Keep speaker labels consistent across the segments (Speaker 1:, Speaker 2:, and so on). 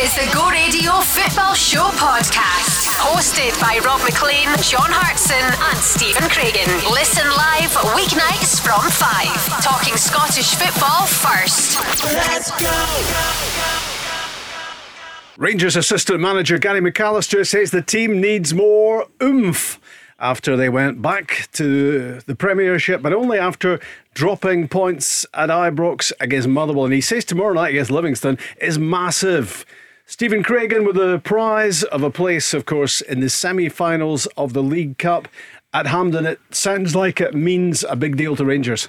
Speaker 1: is the Go Radio Football Show podcast, hosted by Rob Maclean, John Hartson, and Stephen Craigan. Listen live weeknights from 5. Talking Scottish football first. Let's go!
Speaker 2: Rangers assistant manager Gary McAllister says the team needs more oomph after they went back to the Premiership, but only after dropping points at Ibrox against Motherwell. And he says tomorrow night against Livingston is massive. Stephen Craigan with the prize of a place, of course, in the semi finals of the League Cup at Hampden. It sounds like it means a big deal to Rangers.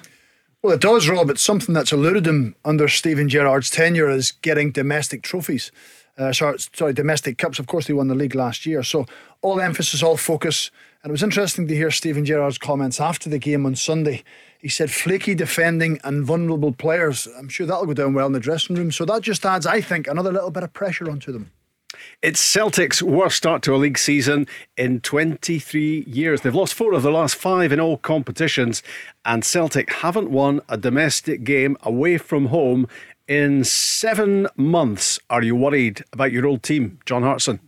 Speaker 3: Well, it does, Rob. It's something that's eluded him under Steven Gerrard's tenure is getting domestic trophies uh, sorry, sorry, domestic cups. Of course, they won the league last year. So all emphasis, all focus. And it was interesting to hear Steven Gerrard's comments after the game on Sunday. He said flaky defending and vulnerable players. I'm sure that'll go down well in the dressing room. So that just adds, I think, another little bit of pressure onto them.
Speaker 2: It's Celtic's worst start to a league season in 23 years. They've lost four of the last five in all competitions, and Celtic haven't won a domestic game away from home in seven months. Are you worried about your old team, John Hartson?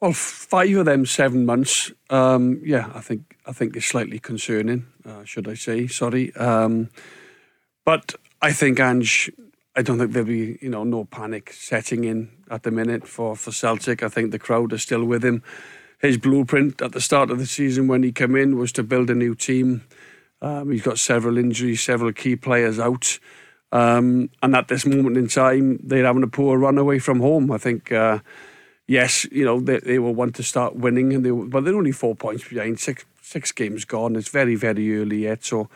Speaker 4: Well, five of them seven months. Um, yeah, I think I think is slightly concerning. Uh, should I say? Sorry, um, but I think Ange. I don't think there'll be you know no panic setting in at the minute for for Celtic. I think the crowd are still with him. His blueprint at the start of the season when he came in was to build a new team. Um, he's got several injuries, several key players out. Um, and at this moment in time, they're having a poor run away from home. I think, uh, yes, you know, they, they will want to start winning, and they but they're only four points behind, six six games gone. It's very very early yet. So,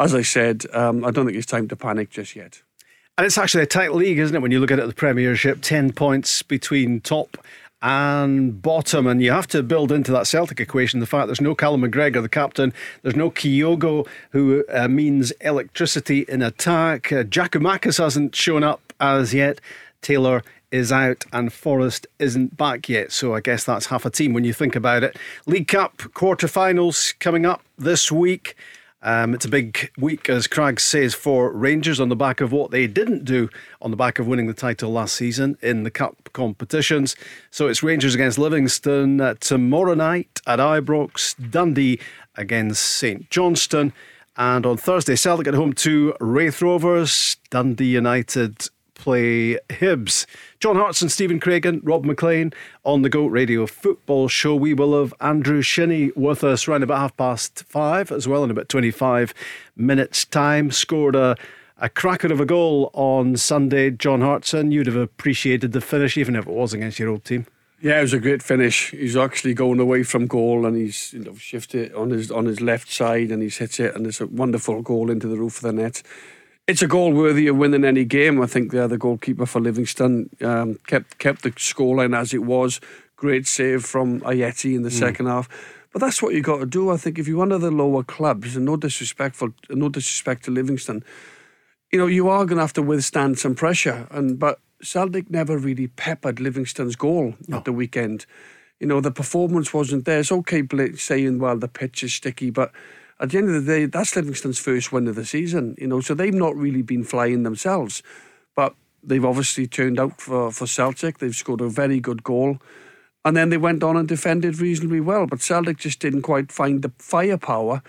Speaker 4: as I said, um, I don't think it's time to panic just yet.
Speaker 2: And it's actually a tight league, isn't it? When you look at it, at the Premiership, ten points between top and bottom. And you have to build into that Celtic equation the fact there's no Callum McGregor, the captain. There's no Kyogo, who uh, means electricity in attack. Uh, hasn't shown up as yet. Taylor is out and Forrest isn't back yet. So I guess that's half a team when you think about it. League Cup quarterfinals coming up this week. Um, it's a big week, as Craig says, for Rangers on the back of what they didn't do on the back of winning the title last season in the Cup competitions. So it's Rangers against Livingston uh, tomorrow night at Ibrox, Dundee against St Johnstone. And on Thursday, Celtic at home to Raith Rovers, Dundee United play Hibs. John Hartson, Stephen Craigan, Rob Maclean on the Go Radio Football Show. We will have Andrew Shinnie with us around about half past five as well in about 25 minutes' time. Scored a, a cracker of a goal on Sunday, John Hartson. You'd have appreciated the finish, even if it was against your old team.
Speaker 4: Yeah, it was a great finish. He's actually going away from goal and he's you know, shifted on his on his left side and he's hit it and it's a wonderful goal into the roof of the net it's a goal worthy of winning any game. I think the other goalkeeper for Livingston um, kept kept the scoreline as it was. Great save from Ajeti in the mm. second half. But that's what you got to do. I think if you're one of the lower clubs, and no disrespectful, no disrespect to Livingston, you know you are going to have to withstand some pressure. And but Celtic never really peppered Livingston's goal no. at the weekend. You know the performance wasn't there. It's okay saying well the pitch is sticky, but at the end of the day, that's Livingston's first win of the season, you know, so they've not really been flying themselves. But they've obviously turned out for, for Celtic. They've scored a very good goal. And then they went on and defended reasonably well. But Celtic just didn't quite find the firepower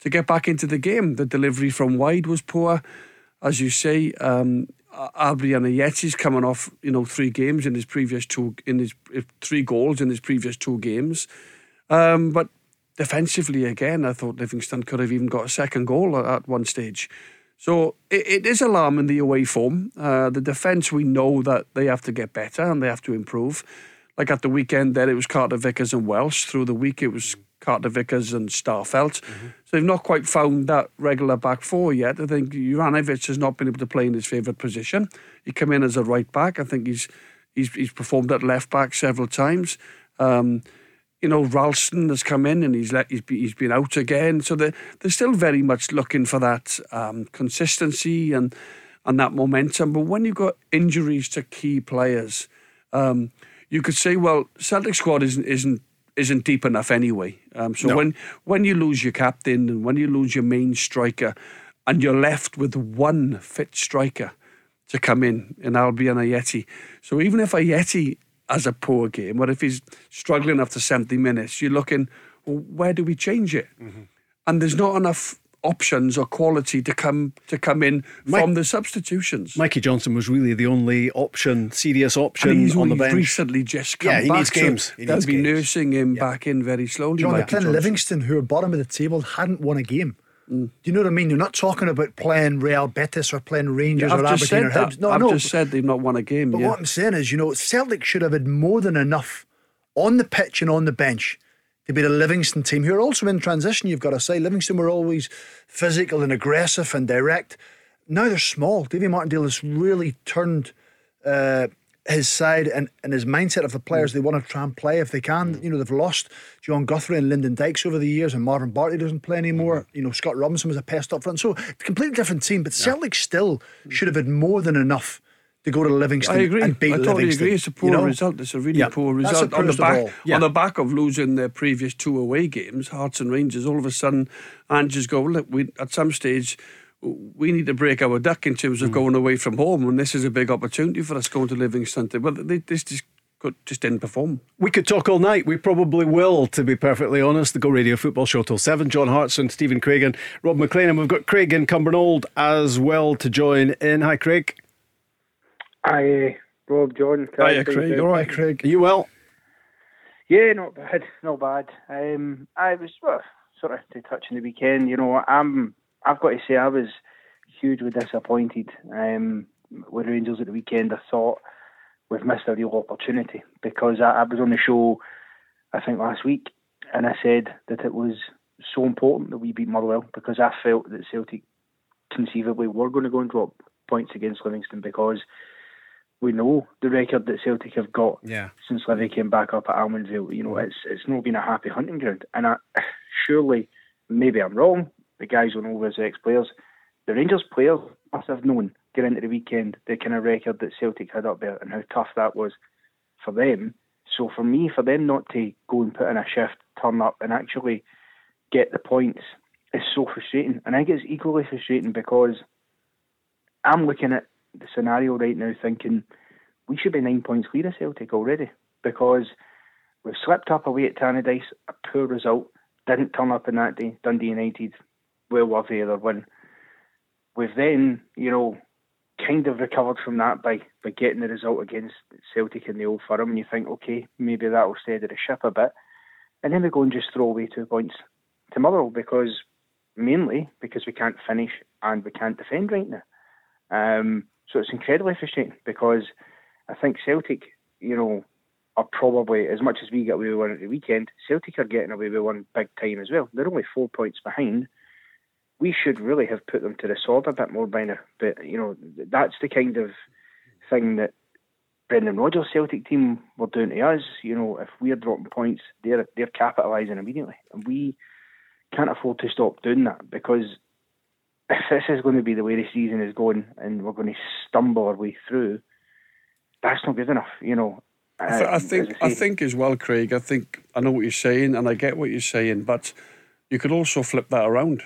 Speaker 4: to get back into the game. The delivery from wide was poor. As you say, um, Albian Ajeti's coming off, you know, three games in his previous two, in his three goals in his previous two games. Um, but defensively again, I thought Livingston could have even got a second goal at, one stage. So it, it is alarming the away form. Uh, the defence, we know that they have to get better and they have to improve. Like at the weekend, there it was Carter Vickers and Welsh. Through the week, it was Carter Vickers and Starfelt. Mm-hmm. So they've not quite found that regular back four yet. I think Juranovic has not been able to play in his favourite position. He came in as a right back. I think he's he's, he's performed at left back several times. Um, you know, Ralston has come in and he's let he's, he's been out again. So they're, they're still very much looking for that um, consistency and and that momentum. But when you've got injuries to key players, um, you could say, well, Celtic squad isn't isn't isn't deep enough anyway. Um, so no. when when you lose your captain and when you lose your main striker, and you're left with one fit striker to come in in Albian and Ajeti. So even if Ajeti has a poor game, or if he's struggling after 70 minutes, you're looking, well, where do we change it? Mm-hmm. And there's not enough options or quality to come to come in Mike, from the substitutions.
Speaker 2: Mikey Johnston was really the only option, serious option on the bench.
Speaker 4: Recently, just come
Speaker 2: yeah, he
Speaker 4: back,
Speaker 2: needs games.
Speaker 4: So he they'll be
Speaker 2: games.
Speaker 4: nursing him yeah. back in very slowly.
Speaker 3: John
Speaker 4: Mikey
Speaker 3: Glenn Livingston, who are bottom of the table, hadn't won a game. Mm. Do you know what I mean? You're not talking about playing Real Betis or playing Rangers
Speaker 4: yeah,
Speaker 3: or Aberdeen or Hibs.
Speaker 4: No, I've no. just said they've not won a game.
Speaker 3: But
Speaker 4: yeah.
Speaker 3: what I'm saying is, you know, Celtic should have had more than enough on the pitch and on the bench to beat a Livingston team, who are also in transition, you've got to say. Livingston were always physical and aggressive and direct. Now they're small. Davy Martindale has really turned uh, his side and, and his mindset of the players mm. they want to try and play if they can. Mm. You know, they've lost Jon Guthrie and Lyndon Dykes over the years, and Marvin Bartley doesn't play anymore. Mm. You know, Scott Robinson was a pest up front. So, it's a completely different team, but. Celtic still should have had more than enough to go to Livingston
Speaker 4: I agree.
Speaker 3: and beat
Speaker 4: I totally
Speaker 3: Livingston.
Speaker 4: agree. It's a poor
Speaker 3: you know?
Speaker 4: result. It's a really yeah. poor result on the back yeah. on the back of losing their previous two away games, Hearts and Rangers. All of a sudden, and just go look. We at some stage. We need to break our duck in terms of mm. going away from home, and this is a big opportunity for us going to Livingston. Well, they, this just just didn't perform.
Speaker 2: We could talk all night. We probably will, to be perfectly honest. The Go Radio Football Show till seven. John Hartson, Stephen Craig, and Rob Maclean, and we've got Craig in Cumbernauld as well to join in. Hi, Craig.
Speaker 5: Hi, Rob, John.
Speaker 4: Hi, Craig. All right, Craig.
Speaker 2: Are you well?
Speaker 5: Yeah, not bad, not bad. Um, I was well, sort of to touch on the weekend. You know, I'm. I've got to say, I was hugely disappointed um, with Rangers at the weekend. I thought we've missed a real opportunity because I, I was on the show, I think last week, and I said that it was so important that we beat Motherwell because I felt that Celtic conceivably were going to go and drop points against Livingston because we know the record that Celtic have got
Speaker 2: yeah.
Speaker 5: since Livy came back up at Almondvale. You know, it's it's not been a happy hunting ground. And I, surely, maybe I'm wrong. The guys will know as ex players. The Rangers players must have known getting into the weekend the kind of record that Celtic had up there and how tough that was for them. So for me, for them not to go and put in a shift, turn up, and actually get the points is so frustrating. And I think it's equally frustrating because I'm looking at the scenario right now thinking we should be nine points clear of Celtic already because we've slipped up away at Tannadice, a poor result, didn't turn up in that day. Dundee United, well worthy of their win. We've then, you know, kind of recovered from that by, by getting the result against Celtic in the Old Firm, and you think, okay, maybe that will steady the ship a bit. And then we go and just throw away two points to Motherwell because mainly because we can't finish and we can't defend right now. Um, so it's incredibly frustrating because I think Celtic, you know, are probably as much as we get away with one at the weekend. Celtic are getting away with one big time as well. They're only four points behind. We should really have put them to the sword a bit more by now. But you know, that's the kind of thing that Brendan Rodgers' Celtic team were doing to us. You know, if we're dropping points, they're they're capitalising immediately, and we can't afford to stop doing that because if this is going to be the way the season is going and we're going to stumble our way through, that's not good enough, you know.
Speaker 4: I, th- I um, think I, I, think as well, Craig. I think I know what you're saying, and I get what you're saying, but you could also flip that around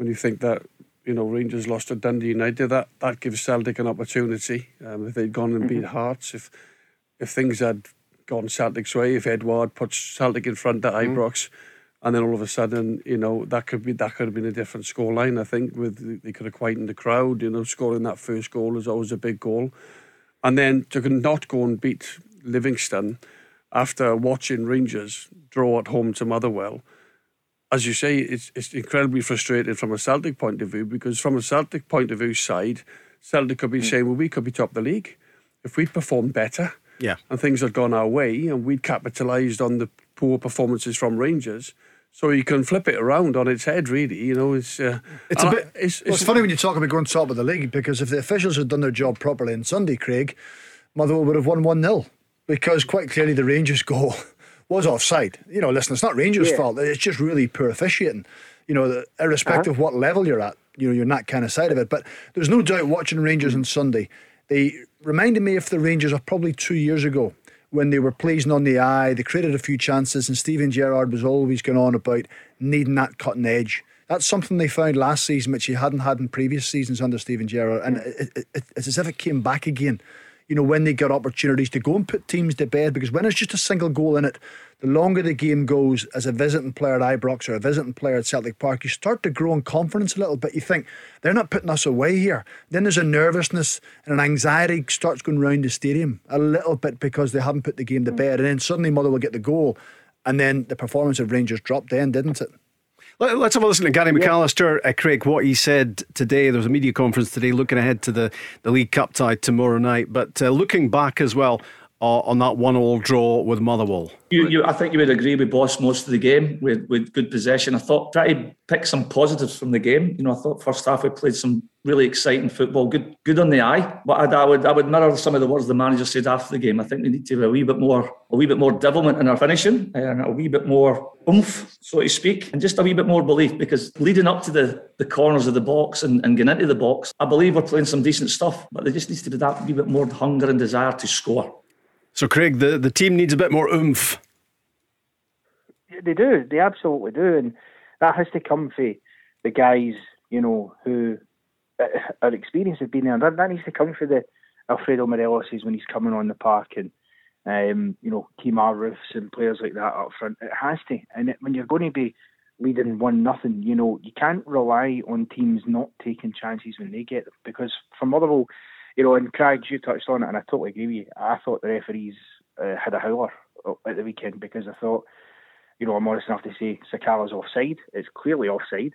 Speaker 4: when you think that you know Rangers lost to Dundee United. That that gives Celtic an opportunity. Um, if they'd gone and mm-hmm. beat Hearts, if if things had gone Celtic's way, if Edouard puts Celtic in front at mm-hmm. Ibrox and then all of a sudden, you know, that could be that could have been a different scoreline. I think with they could have quietened the crowd. You know, scoring that first goal is always a big goal, and then to not go and beat Livingston after watching Rangers draw at home to Motherwell. As you say, it's it's incredibly frustrating from a Celtic point of view because from a Celtic point of view side, Celtic could be mm. saying, well, we could be top of the league if we'd performed better.
Speaker 2: Yeah.
Speaker 4: And things had gone our way and we'd capitalised on the poor performances from Rangers so you can flip it around on its head, really. You know, it's uh,
Speaker 3: it's a bit. I, it's, well, it's, funny when you talk about going top of the league because if the officials had done their job properly on Sunday, Craig, Motherwell would have won one 0 because quite clearly the Rangers goal was offside. You know, listen, it's not Rangers' yeah. fault. It's just really poor officiating. You know, irrespective uh-huh. of what level you're at, you know, you're not kind of side of it. But there's no doubt watching Rangers on Sunday, they reminded me of the Rangers of probably two years ago when they were pleasing on the eye. They created a few chances, and Steven Gerrard was always going on about needing that cutting edge. That's something they found last season, which he hadn't had in previous seasons under Steven Gerrard, and it, it, it, it's as if it came back again you know, when they get opportunities to go and put teams to bed. Because when it's just a single goal in it, the longer the game goes as a visiting player at Ibrox or a visiting player at Celtic Park, you start to grow in confidence a little bit. You think they're not putting us away here. Then there's a nervousness and an anxiety starts going round the stadium a little bit because they haven't put the game to mm. bed. And then suddenly Motherwell get the goal. And then the performance of Rangers dropped then, didn't it?
Speaker 2: Let's have a listen to Gary McAllister, uh, Craig, what he said today. There was a media conference today looking ahead to the, the League Cup tie tomorrow night, but uh, looking back as well on that one all draw with Motherwell.
Speaker 6: You, you, I think you would agree with Boss most of the game with, with good possession. I thought try to pick some positives from the game. You know, I thought first half we played some really exciting football, good good on the eye. But I, I would I would mirror some of the words the manager said after the game. I think we need to have a wee bit more a wee bit more devilment in our finishing and a wee bit more oomph, so to speak, and just a wee bit more belief because leading up to the, the corners of the box and, and getting into the box, I believe we're playing some decent stuff, but there just needs to be that wee bit more hunger and desire to score.
Speaker 2: So, Craig, the, the team needs a bit more oomph.
Speaker 5: They do. They absolutely do. And that has to come from the guys, you know, who uh, are experienced have been there. That, that needs to come for the Alfredo Morelos's when he's coming on the park and, um, you know, Kemar Roofe and players like that up front. It has to. And it, when you're going to be leading one nothing, you know, you can't rely on teams not taking chances when they get them because for Motherwell, you know, and Craig, you touched on it, and I totally agree with you. I thought the referees uh, had a howler at the weekend because I thought, you know, I'm honest enough to say Sakala's offside. It's clearly offside.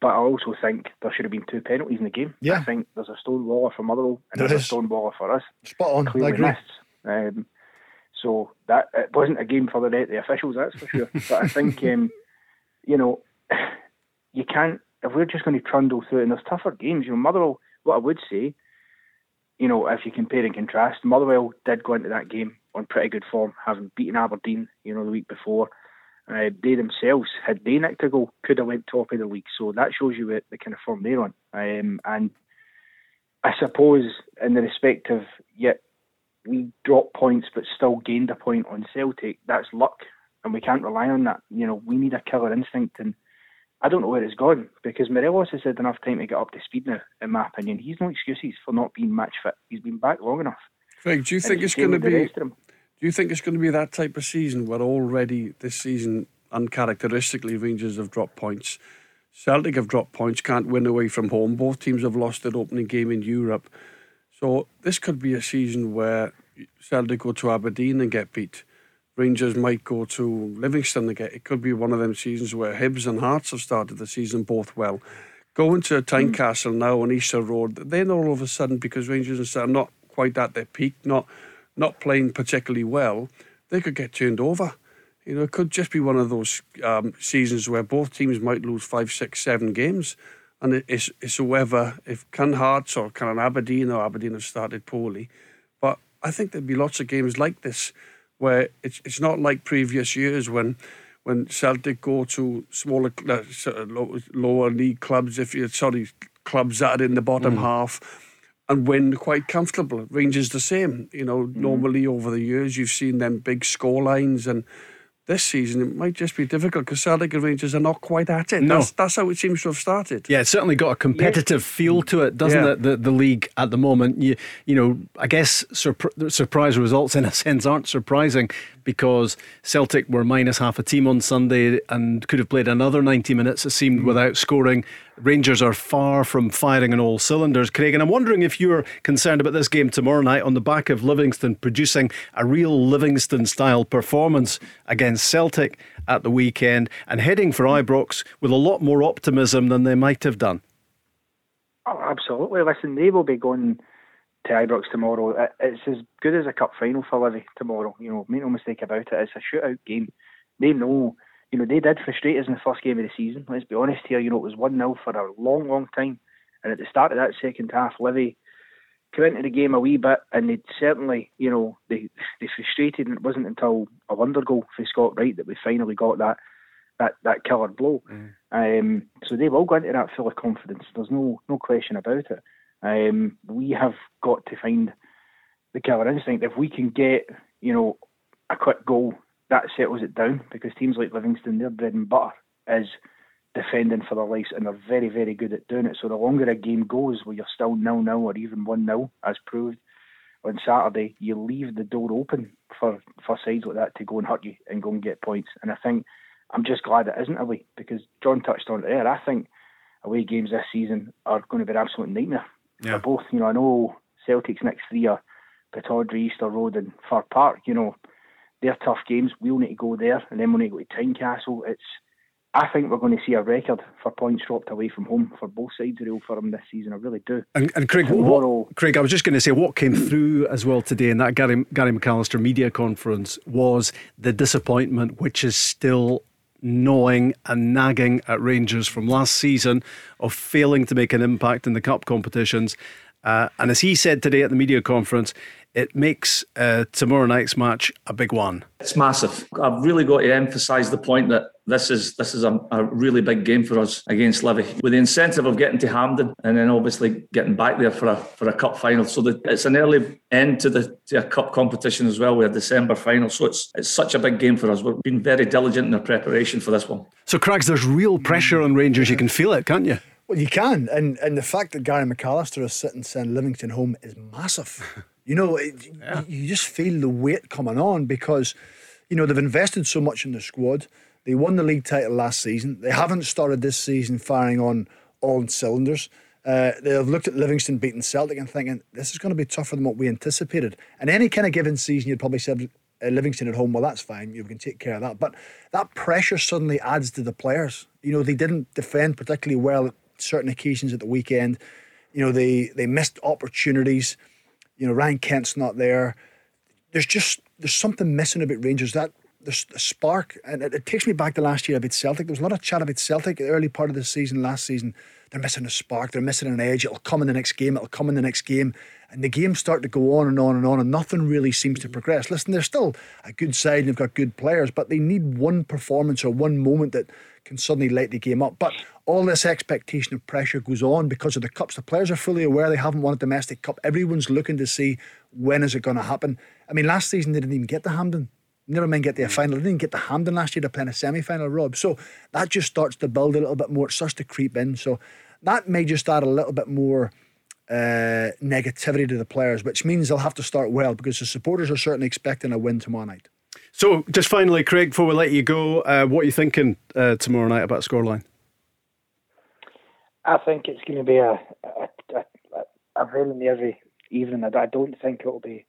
Speaker 5: But I also think there should have been two penalties in the game.
Speaker 3: Yeah.
Speaker 5: I think there's a stone waller for Motherwell and there there's is. a stone waller for us.
Speaker 3: Spot on.
Speaker 5: Clearly
Speaker 3: I agree.
Speaker 5: missed. Um, so that it wasn't a game for the the officials, that's for sure. but I think, um, you know, you can't. If we're just going to trundle through and there's tougher games, you know, Motherwell. What I would say you know, if you compare and contrast, Motherwell did go into that game on pretty good form, having beaten Aberdeen, you know, the week before. Uh, they themselves, had they nicked a goal, could have went top of the league. So that shows you the, the kind of form they're on. Um, and I suppose, in the respect of, yet we dropped points but still gained a point on Celtic, that's luck, and we can't rely on that. You know, we need a killer instinct, and I don't know where it's gone because Morelos has had enough time to get up to speed now, in my opinion. He's no excuses for not being match fit. He's been back long enough.
Speaker 4: Do you think it's going to be? Do you think it's going to be that type of season where already this season, uncharacteristically, Rangers have dropped points, Celtic have dropped points, can't win away from home. Both teams have lost their opening game in Europe, so this could be a season where Celtic go to Aberdeen and get beat. Rangers might go to Livingston again. It could be one of them seasons where Hibs and Hearts have started the season both well. Going to Tynecastle mm. now on Easter Road, then all of a sudden, because Rangers are not quite at their peak, not not playing particularly well, they could get turned over. You know, it could just be one of those um, seasons where both teams might lose five, six, seven games. And it's, it's whoever, if can Hearts or can Aberdeen or Aberdeen have started poorly. But I think there'd be lots of games like this where it's it's not like previous years when when Celtic go to smaller uh, lower league clubs if you sorry clubs that are in the bottom mm. half and win quite comfortable. Rangers the same, you know. Mm. Normally over the years you've seen them big score lines and this season it might just be difficult because Celtic and Rangers are not quite at it. No. That's, that's how it seems to have started.
Speaker 2: Yeah, it's certainly got a competitive yeah. feel to it, doesn't yeah. it? The, the league at the moment. You you know, I guess surprise results in a sense aren't surprising because Celtic were minus half a team on Sunday and could have played another 90 minutes, it seemed, mm. without scoring. Rangers are far from firing on all cylinders, Craig. And I'm wondering if you're concerned about this game tomorrow night on the back of Livingston producing a real Livingston style performance against Celtic at the weekend and heading for Ibrox with a lot more optimism than they might have done.
Speaker 5: Oh, absolutely. Listen, they will be going to Ibrox tomorrow. It's as good as a cup final for Livy tomorrow. You know, make no mistake about it. It's a shootout game. They know, you know, they did frustrate us in the first game of the season. Let's be honest here. You know, it was one 0 for a long, long time. And at the start of that second half, Livy came into the game a wee bit, and they certainly, you know, they they frustrated. And it wasn't until a wonder goal for Scott Wright that we finally got that that that killer blow. Mm. Um, so they will go into that full of confidence. There's no no question about it. Um, we have got to find the killer instinct. If we can get, you know, a quick goal, that settles it down because teams like Livingston, their bread and butter is defending for their lives, and they're very, very good at doing it. So the longer a game goes, where you're still nil nil or even one 0 as proved on Saturday, you leave the door open for for sides like that to go and hurt you and go and get points. And I think I'm just glad it isn't away because John touched on it there. I think away games this season are going to be an absolute nightmare
Speaker 2: Yeah.
Speaker 5: for both. You know, I know Celtic's next three are Pittodrie, Easter Road, and Fir Park. You know, they're tough games. We'll need to go there, and then we'll need to go to Tynecastle. It's I think we're going to see a record for points dropped away from home for both sides of the old firm this season. I really do.
Speaker 2: And, and Craig, what, Craig, I was just going to say what came through as well today in that Gary, Gary McAllister media conference was the disappointment, which is still gnawing and nagging at Rangers from last season of failing to make an impact in the cup competitions. Uh, and as he said today at the media conference, it makes uh, tomorrow night's match a big one.
Speaker 6: It's massive. I've really got to emphasise the point that this is this is a, a really big game for us against Livy, with the incentive of getting to Hampden and then obviously getting back there for a for a cup final. So that it's an early end to the to a cup competition as well. We have December final, so it's it's such a big game for us. We've been very diligent in our preparation for this one.
Speaker 2: So, Craigs, there's real pressure on Rangers. You can feel it, can't you?
Speaker 3: Well, you can, and and the fact that Gary McAllister is sitting saying Livingston home is massive. You know, it, you just feel the weight coming on because, you know, they've invested so much in the squad. They won the league title last season. They haven't started this season firing on all cylinders. Uh, they've looked at Livingston beating Celtic and thinking this is going to be tougher than what we anticipated. And any kind of given season, you'd probably say uh, Livingston at home, well, that's fine. You can take care of that. But that pressure suddenly adds to the players. You know, they didn't defend particularly well at certain occasions at the weekend. You know, they they missed opportunities. You know, Ryan Kent's not there. There's just there's something missing about Rangers. That there's a spark, and it, it takes me back to last year about Celtic. There was a lot of chat about Celtic early part of the season last season. They're missing a spark. They're missing an edge. It'll come in the next game. It'll come in the next game, and the games start to go on and on and on, and nothing really seems to progress. Listen, they're still a good side. and They've got good players, but they need one performance or one moment that can suddenly light the game up. But all this expectation of pressure goes on because of the cups. The players are fully aware they haven't won a domestic cup. Everyone's looking to see when is it going to happen. I mean, last season they didn't even get to Hampden. Never mind get to a final. They didn't get to Hampden last year to play in a semi-final, Rob. So that just starts to build a little bit more. It starts to creep in. So that may just add a little bit more uh, negativity to the players, which means they'll have to start well because the supporters are certainly expecting a win tomorrow night.
Speaker 2: So, just finally, Craig, before we let you go, uh, what are you thinking uh, tomorrow night about scoreline?
Speaker 5: I think it's going to be a a, a, a very nervy evening. I, I don't think it'll be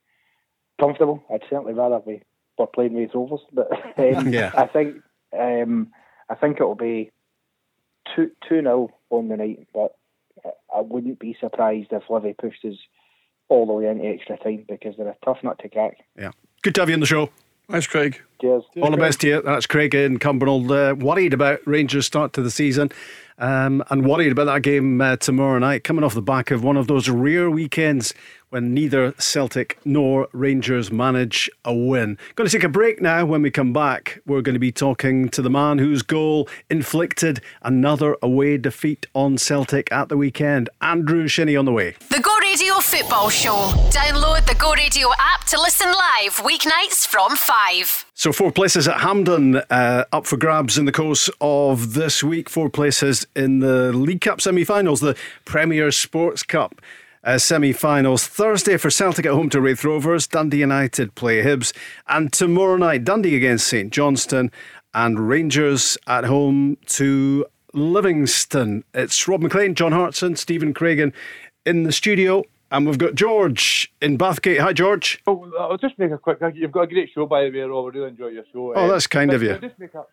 Speaker 5: comfortable. I'd certainly rather we were playing with Rovers, but um,
Speaker 2: Yeah.
Speaker 5: I think um, I think it'll be two two 0 on the night. But I wouldn't be surprised if Livy pushed us all the way into extra time because they're a tough nut to crack.
Speaker 2: Yeah. Good to have you on the show.
Speaker 4: Thanks, Craig.
Speaker 5: Cheers.
Speaker 2: All the best to you. That's Craig in Cumbernauld. Uh, worried about Rangers' start to the season um, and worried about that game uh, tomorrow night, coming off the back of one of those rare weekends when neither Celtic nor Rangers manage a win. Going to take a break now. When we come back, we're going to be talking to the man whose goal inflicted another away defeat on Celtic at the weekend. Andrew Shinnie on the way.
Speaker 1: The Go Radio Football Show. Download the Go Radio app to listen live weeknights from 5.
Speaker 2: So, four places at Hampden uh, up for grabs in the course of this week. Four places in the League Cup semi finals, the Premier Sports Cup uh, semi finals. Thursday for Celtic at home to Raith Rovers. Dundee United play Hibs. And tomorrow night, Dundee against St Johnstone and Rangers at home to Livingston. It's Rob Maclean, John Hartson, Stephen Craigan in the studio. And we've got George in Bathgate. Hi, George.
Speaker 7: Oh, I'll just make a quick. You've got a great show, by the way, Rob. I really enjoy your show.
Speaker 2: Oh,
Speaker 7: Um,
Speaker 2: that's kind
Speaker 7: but
Speaker 2: of you.
Speaker 7: Can I just make a,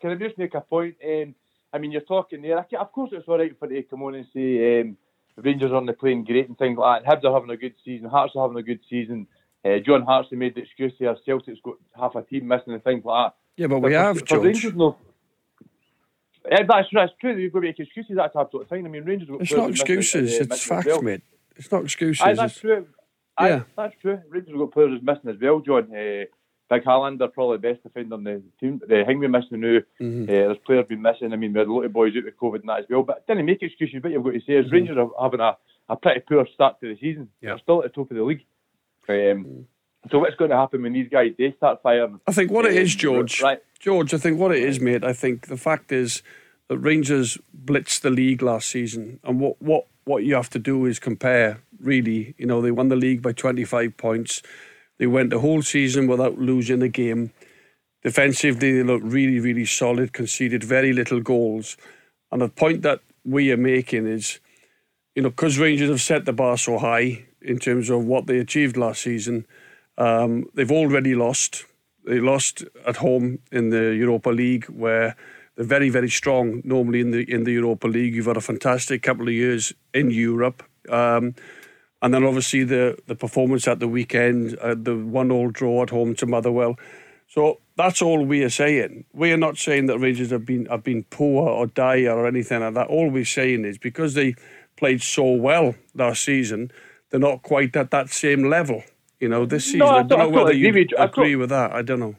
Speaker 7: can I just make a point? Um, I mean, you're talking there. Of course, it's all right for you to come on and say um, Rangers aren't playing great and things like that. Hibs are having a good season. Hearts are having a good season. Uh, John Hartson made the excuse here. Celtic's got half a team missing and things like that.
Speaker 4: Yeah, but we
Speaker 7: for-
Speaker 4: have,
Speaker 7: for. Rangers, no. Yeah, that's, that's true. You've got to make excuses. That's absolutely fine. I mean, Rangers.
Speaker 4: It's not
Speaker 7: who missing,
Speaker 4: excuses,
Speaker 7: uh,
Speaker 4: it's facts,
Speaker 7: well.
Speaker 4: mate. It's not excuses.
Speaker 7: Aye, that's true. Aye,
Speaker 4: Yeah.
Speaker 7: that's true. Rangers have got players missing as well, John. Uh, Big Helander, probably the best defender on the team. The Hingway missing now.
Speaker 4: Mm-hmm.
Speaker 7: Uh, there's players been missing. I mean, we had a lot of boys out with COVID and that as well. But didn't make excuses. but you've got to say is
Speaker 4: Mm-hmm.
Speaker 7: Rangers are having a, a pretty poor start to the season.
Speaker 2: Yeah.
Speaker 7: They're still at the top of the league. Um,
Speaker 4: Mm.
Speaker 7: so what's going to happen when these guys they start firing?
Speaker 4: I think what it
Speaker 7: Um,
Speaker 4: George.
Speaker 7: Right.
Speaker 4: George, I think what it is, mate. I think the fact is that Rangers blitzed the league last season, and what what what you have to do is compare. Really, you know, they won the league by 25 points. They went the whole season without losing a game. Defensively, they looked really, really solid. Conceded very little goals, and the point that we are making is, you know, because Rangers have set the bar so high in terms of what they achieved last season, um, they've already lost. They lost at home in the Europa League, where they're very, very strong. Normally in the in the Europa League, you've had a fantastic couple of years in Europe, um, and then obviously the the performance at the weekend, uh, the one all draw at home to Motherwell. So that's all we are saying. We are not saying that Rangers have been have been poor or dire or anything like that. All we're saying is because they played so well last season, they're not quite at that same level. You know, this season.
Speaker 7: No, I
Speaker 4: I, don't
Speaker 7: I
Speaker 4: know whether you
Speaker 7: agree with you. I
Speaker 4: agree
Speaker 7: tot-
Speaker 4: with that. I don't know.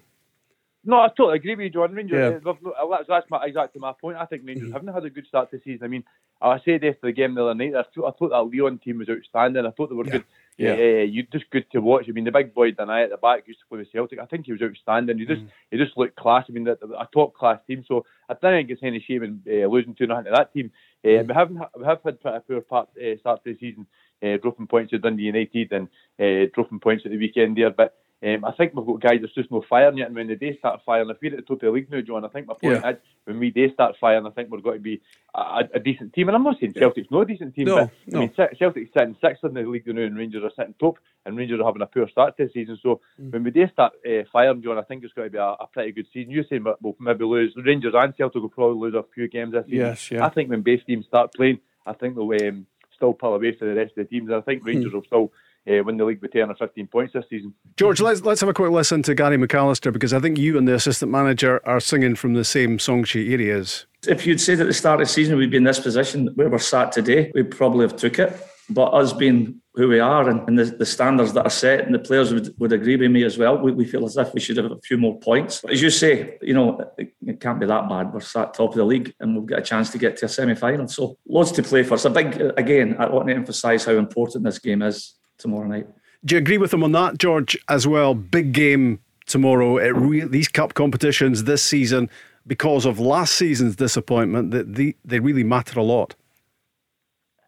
Speaker 7: No, I totally agree with you, John. Rangers,
Speaker 4: Yeah.
Speaker 7: uh, look, that's, that's my, exactly my point. I think Rangers haven't had a good start to the season. I mean, I said after the game the other night, I thought, I thought that Lyon team was outstanding. I thought they were good.
Speaker 4: Yeah.
Speaker 7: Yeah, you just good to watch. I mean, the big boy Denayer at the back used to play with Celtic. I think he was outstanding. He just he just looked class. I mean, the- a top class team. So I don't think it's any shame in uh, losing two nothing to that team. Uh, We haven't we have had a poor part, uh, start to the season, uh, dropping points to Dundee United and uh, dropping points at the weekend there. But um, I think we've got guys that's just no firing yet. And when the day start firing, if we're at the top of the league now, John, I think my point
Speaker 4: Yeah.
Speaker 7: is when we day start firing, I think we're going to be a, a decent team. And I'm not saying Celtic's no decent team,
Speaker 4: No,
Speaker 7: but
Speaker 4: no.
Speaker 7: I mean, Ce- Celtic's sitting sixth in the league now, and Rangers are sitting top, and Rangers are having a poor start to the season. So
Speaker 4: Mm.
Speaker 7: when we do start uh, firing, John, I think it's going to be a, a pretty good season. You're saying we'll maybe lose Rangers and Celtic will probably lose a few games this season.
Speaker 4: Yes, yeah.
Speaker 7: I think when base teams start playing, I think they'll um, still pull away for the rest of the teams. And I think
Speaker 4: Hmm.
Speaker 7: Rangers will still uh, win the league with 10 or 15 points this season.
Speaker 2: George, let's let's have a quick listen to Gary McAllister because I think you and the assistant manager are singing from the same song sheet. Here he is.
Speaker 6: If you'd said at the start of the season we'd be in this position where we're sat today, we'd probably have took it. But us being who we are and, and the, the standards that are set, and the players would, would agree with me as well, we, we feel as if we should have a few more points. But as you say, you know, it, it can't be that bad. We're sat top of the league and we've got a chance to get to a semi final. So loads to play for. It's a big, again, I want to emphasise how important this game is tomorrow night.
Speaker 2: Do you agree with him on that, George, as well? Big game tomorrow. It re- these cup competitions this season, because of last season's disappointment, that the, they really matter a lot.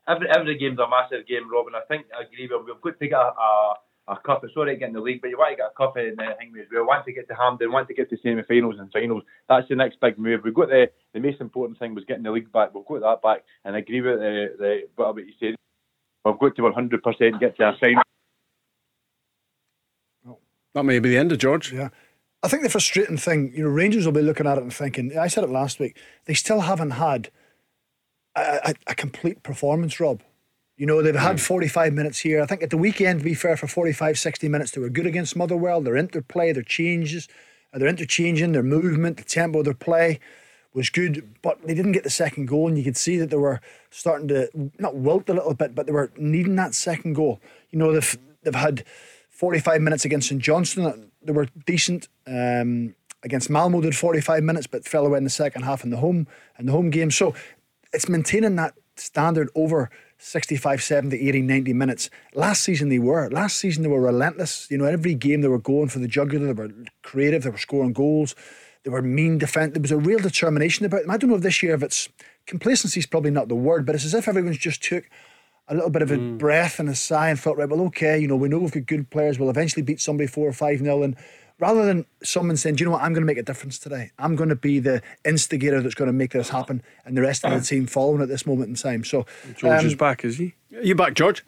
Speaker 7: Every every game's a massive game, Robin. I think I agree with him. We've got to get a, a, a cup. It's all right getting the league, but you want to get a cup in uh, Hingway as well. Want to get to Hampden, want to get to semi-finals and finals. That's the next big move. We've got the the most important thing was getting the league back. We've got that back, and I agree with the the what you said. We've got to 100% get to a final.
Speaker 2: That may be the end of George.
Speaker 3: Yeah. I think the frustrating thing, you know, Rangers will be looking at it and thinking, I said it last week, they still haven't had a, a, a complete performance, Rob. You know, they've had 45 minutes here. I think at the weekend, to be fair, for 45, 60 minutes, they were good against Motherwell. Their interplay, their changes, uh, their interchanging, their movement, the tempo of their play was good, but they didn't get the second goal. And you could see that they were starting to not wilt a little bit, but they were needing that second goal. You know, they've, they've had 45 minutes against St Johnstone. They were decent. Um, against Malmo did 45 minutes, but fell away in the second half in the home in the home game. So it's maintaining that standard over 65, 70, 80, 90 minutes. Last season they were. Last season they were relentless. You know, every game they were going for the jugular. They were creative. They were scoring goals. They were mean defence. There was a real determination about them. I don't know if this year if it's complacency is probably not the word, but it's as if everyone's just took a little bit of a breath and a sigh and thought, right, well, okay, you know, we know we've got good players. We'll eventually beat somebody four or five nil. And rather than someone saying, do you know what, I'm going to make a difference today. I'm going to be the instigator that's going to make this happen, and the rest of the team following at this moment in time. So,
Speaker 4: George
Speaker 3: um,
Speaker 4: is back, is he?
Speaker 2: You back, George?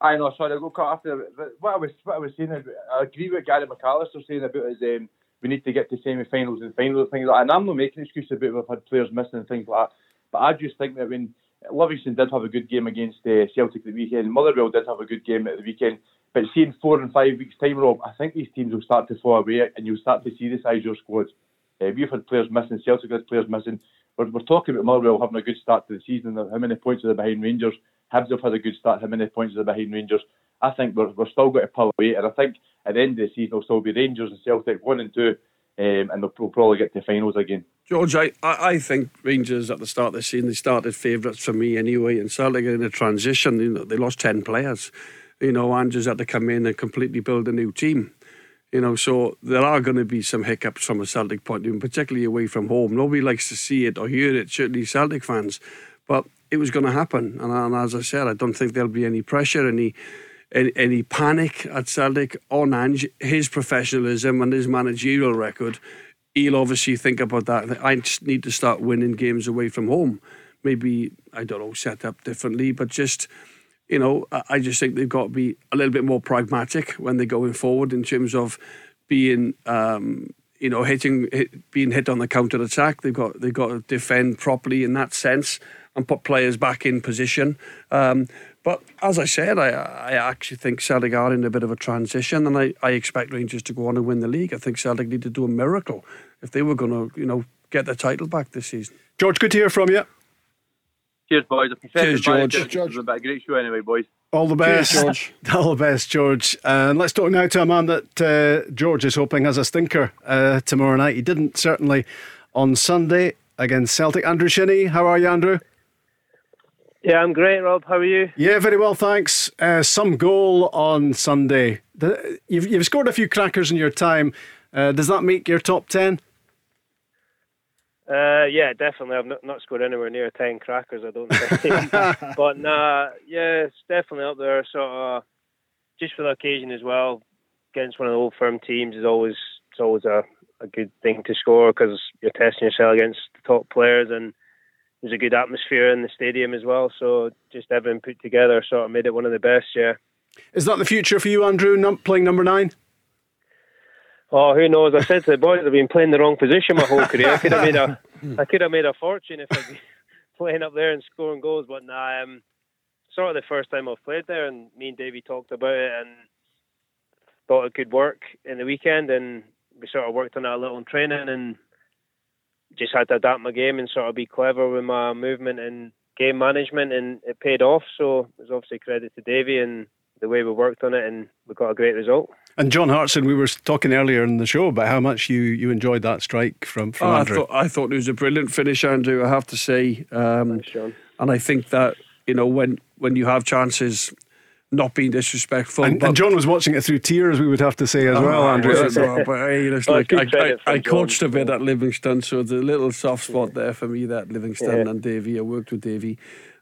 Speaker 7: I know, sorry, I'll go cut after. But what I was what I was saying, is, I agree with Gary McAllister saying about his um, we need to get to semi-finals and finals and things like that. And I'm not making excuses about we've had players missing and things like that. But I just think that when Livingston did have a good game against uh, Celtic at the weekend, Motherwell did have a good game at the weekend. But seeing four and five weeks time, Rob, I think these teams will start to fall away, and you'll start to see the size of your squads. Uh, we've had players missing, Celtic had players missing. We're, we're talking about Motherwell having a good start to the season. How many points are they behind Rangers? Hibs have had a good start. How many points are they behind Rangers? I think we're, we're still going to pull away, and I think at the end of the season will still be Rangers and Celtic one and two, um, and they'll, probably get to finals again.
Speaker 4: George, I, I, think Rangers at the start of the season, they started favourites for me anyway, and Celtic in a transition, you know, they lost 10 players. You know, Andrews had to come in and completely build a new team. You know, so there are going to be some hiccups from a Celtic point of view, particularly away from home. Nobody likes to see it or hear it, certainly Celtic fans. But it was going to happen, and, and as I said, I don't think there'll be any pressure, any any, panic at Celtic on Ange. His professionalism and his managerial record, he'll obviously think about that. I just need to start winning games away from home. Maybe I don't know, set up differently, but just you know, I just think they've got to be a little bit more pragmatic when they're going forward in terms of being, um, you know, hitting, hit, being hit on the counter attack. They've got they've got to defend properly in that sense and put players back in position. Um, but as I said, I, I actually think Celtic are in a bit of a transition, and I, I expect Rangers to go on and win the league. I think Celtic need to do a miracle if they were going to, you know, get the title back this season.
Speaker 2: George, good to hear from you.
Speaker 7: Cheers, boys.
Speaker 2: Cheers, George. Cheers,
Speaker 3: George.
Speaker 7: It was a great show anyway, boys.
Speaker 2: All the best,
Speaker 3: Cheers, George.
Speaker 2: All the best, George. And let's talk now to a man that uh, George is hoping has a stinker uh, tomorrow night. He didn't certainly on Sunday against Celtic. Andrew Shinnie, how are you, Andrew?
Speaker 8: Yeah, I'm great, Rob. How are you?
Speaker 2: Yeah, very well, thanks. Uh, some goal on Sunday. The, you've, you've scored a few crackers in your time. Uh, does that make your top 10?
Speaker 8: Uh, yeah, definitely. I've not, not scored anywhere near 10 crackers, I don't think. but nah, yeah, it's definitely up there. Sort of just for the occasion as well. Against one of the old firm teams is always it's always a, a good thing to score because you're testing yourself against the top players and there's a good atmosphere in the stadium as well. So just everything put together sort of made it one of the best. Yeah.
Speaker 2: Is that the future for you, Andrew? Num- playing number nine?
Speaker 8: Oh, who knows? I said to the boys, I've been playing the wrong position my whole career. I could have made a, I could have made a fortune if I'd been playing up there and scoring goals. But nah, um, sort of the first time I've played there, and me and Davey talked about it and thought it could work in the weekend, and we sort of worked on it a little in training, and just had to adapt my game and sort of be clever with my movement and game management, and it paid off. So it was obviously credit to Davey and the way we worked on it, and we got a great result.
Speaker 2: And John Hartson, we were talking earlier in the show about how much you, you enjoyed that strike from, from
Speaker 4: Oh, I
Speaker 2: Andrew.
Speaker 4: thought I thought it was a brilliant finish, Andrew. I have to say, um,
Speaker 8: Thanks, John.
Speaker 4: and I think that you know when when you have chances, not being disrespectful.
Speaker 2: and,
Speaker 4: but-
Speaker 2: and John was watching it through tears, we would have to say as well,
Speaker 4: Oh,
Speaker 2: Andrew.
Speaker 4: well, no, but, you know, it's
Speaker 8: Oh,
Speaker 4: like
Speaker 8: good
Speaker 4: I, I,
Speaker 8: credit
Speaker 4: I
Speaker 8: John.
Speaker 4: coached a bit at Livingston, so there's a little soft spot there for me. That Livingston
Speaker 8: Yeah.
Speaker 4: and Davy, I worked with Davy,